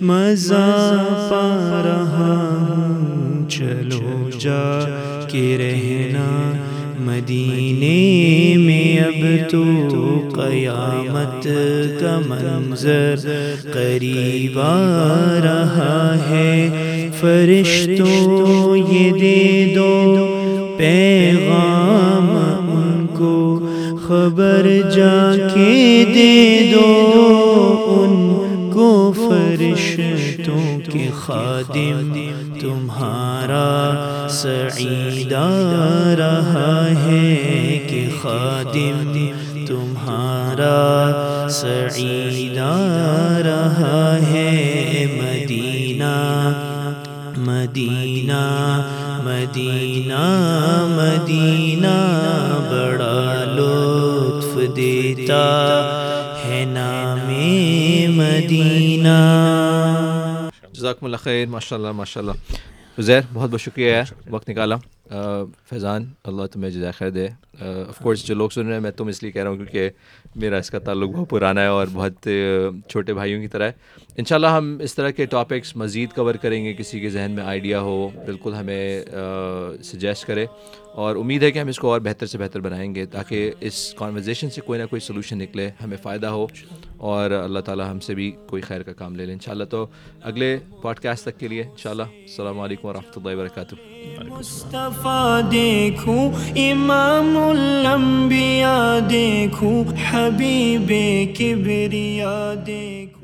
Speaker 3: مزہ پا رہا ہوں۔ چلو جا کے رہنا مدینے میں۔ اب تو قیامت کا منظر قریب آ رہا ہے۔ فرشتوں، یہ دے دو پیغام، ان کو خبر جا کے دے دو۔ ان کو فرشتوں کے خادم تمہارا سعید آ رہا ہے کہ خادم تمہارا سعید آ رہا ہے مدینہ مدینہ مدینہ مدینہ، بڑا لطف دیتا ہے نام مدینہ۔
Speaker 1: جزاکم اللہ خیر ماشاء اللہ ماشاء اللہ زیر بہت بہت شکریہ۔ ہے وقت نکالا۔ فیضان اللہ تمہیں جزائے خیر دے۔ آف کورس جو لوگ سن رہے ہیں میں تم اس لیے کہہ رہا ہوں کیونکہ میرا اس کا تعلق بہت پرانا ہے اور بہت چھوٹے بھائیوں کی طرح ہے۔ انشاءاللہ ہم اس طرح کے ٹاپکس مزید کور کریں گے کسی کے ذہن میں آئیڈیا ہو بالکل ہمیں سجیسٹ کرے۔ اور امید ہے کہ ہم اس کو اور بہتر سے بہتر بنائیں گے تاکہ اس کانورزیشن سے کوئی نہ کوئی سلوشن نکلے، ہمیں فائدہ ہو اور اللہ تعالیٰ ہم سے بھی کوئی خیر کا کام لے لیں انشاءاللہ تو اگلے پوڈ کاسٹ تک کے لیے انشاءاللہ السلام علیکم ورحمۃ اللہ وبرکاتہ۔
Speaker 3: مصطفیٰ دیکھوں، امام الانبیاء دیکھوں، حبیب کبریا دیکھوں۔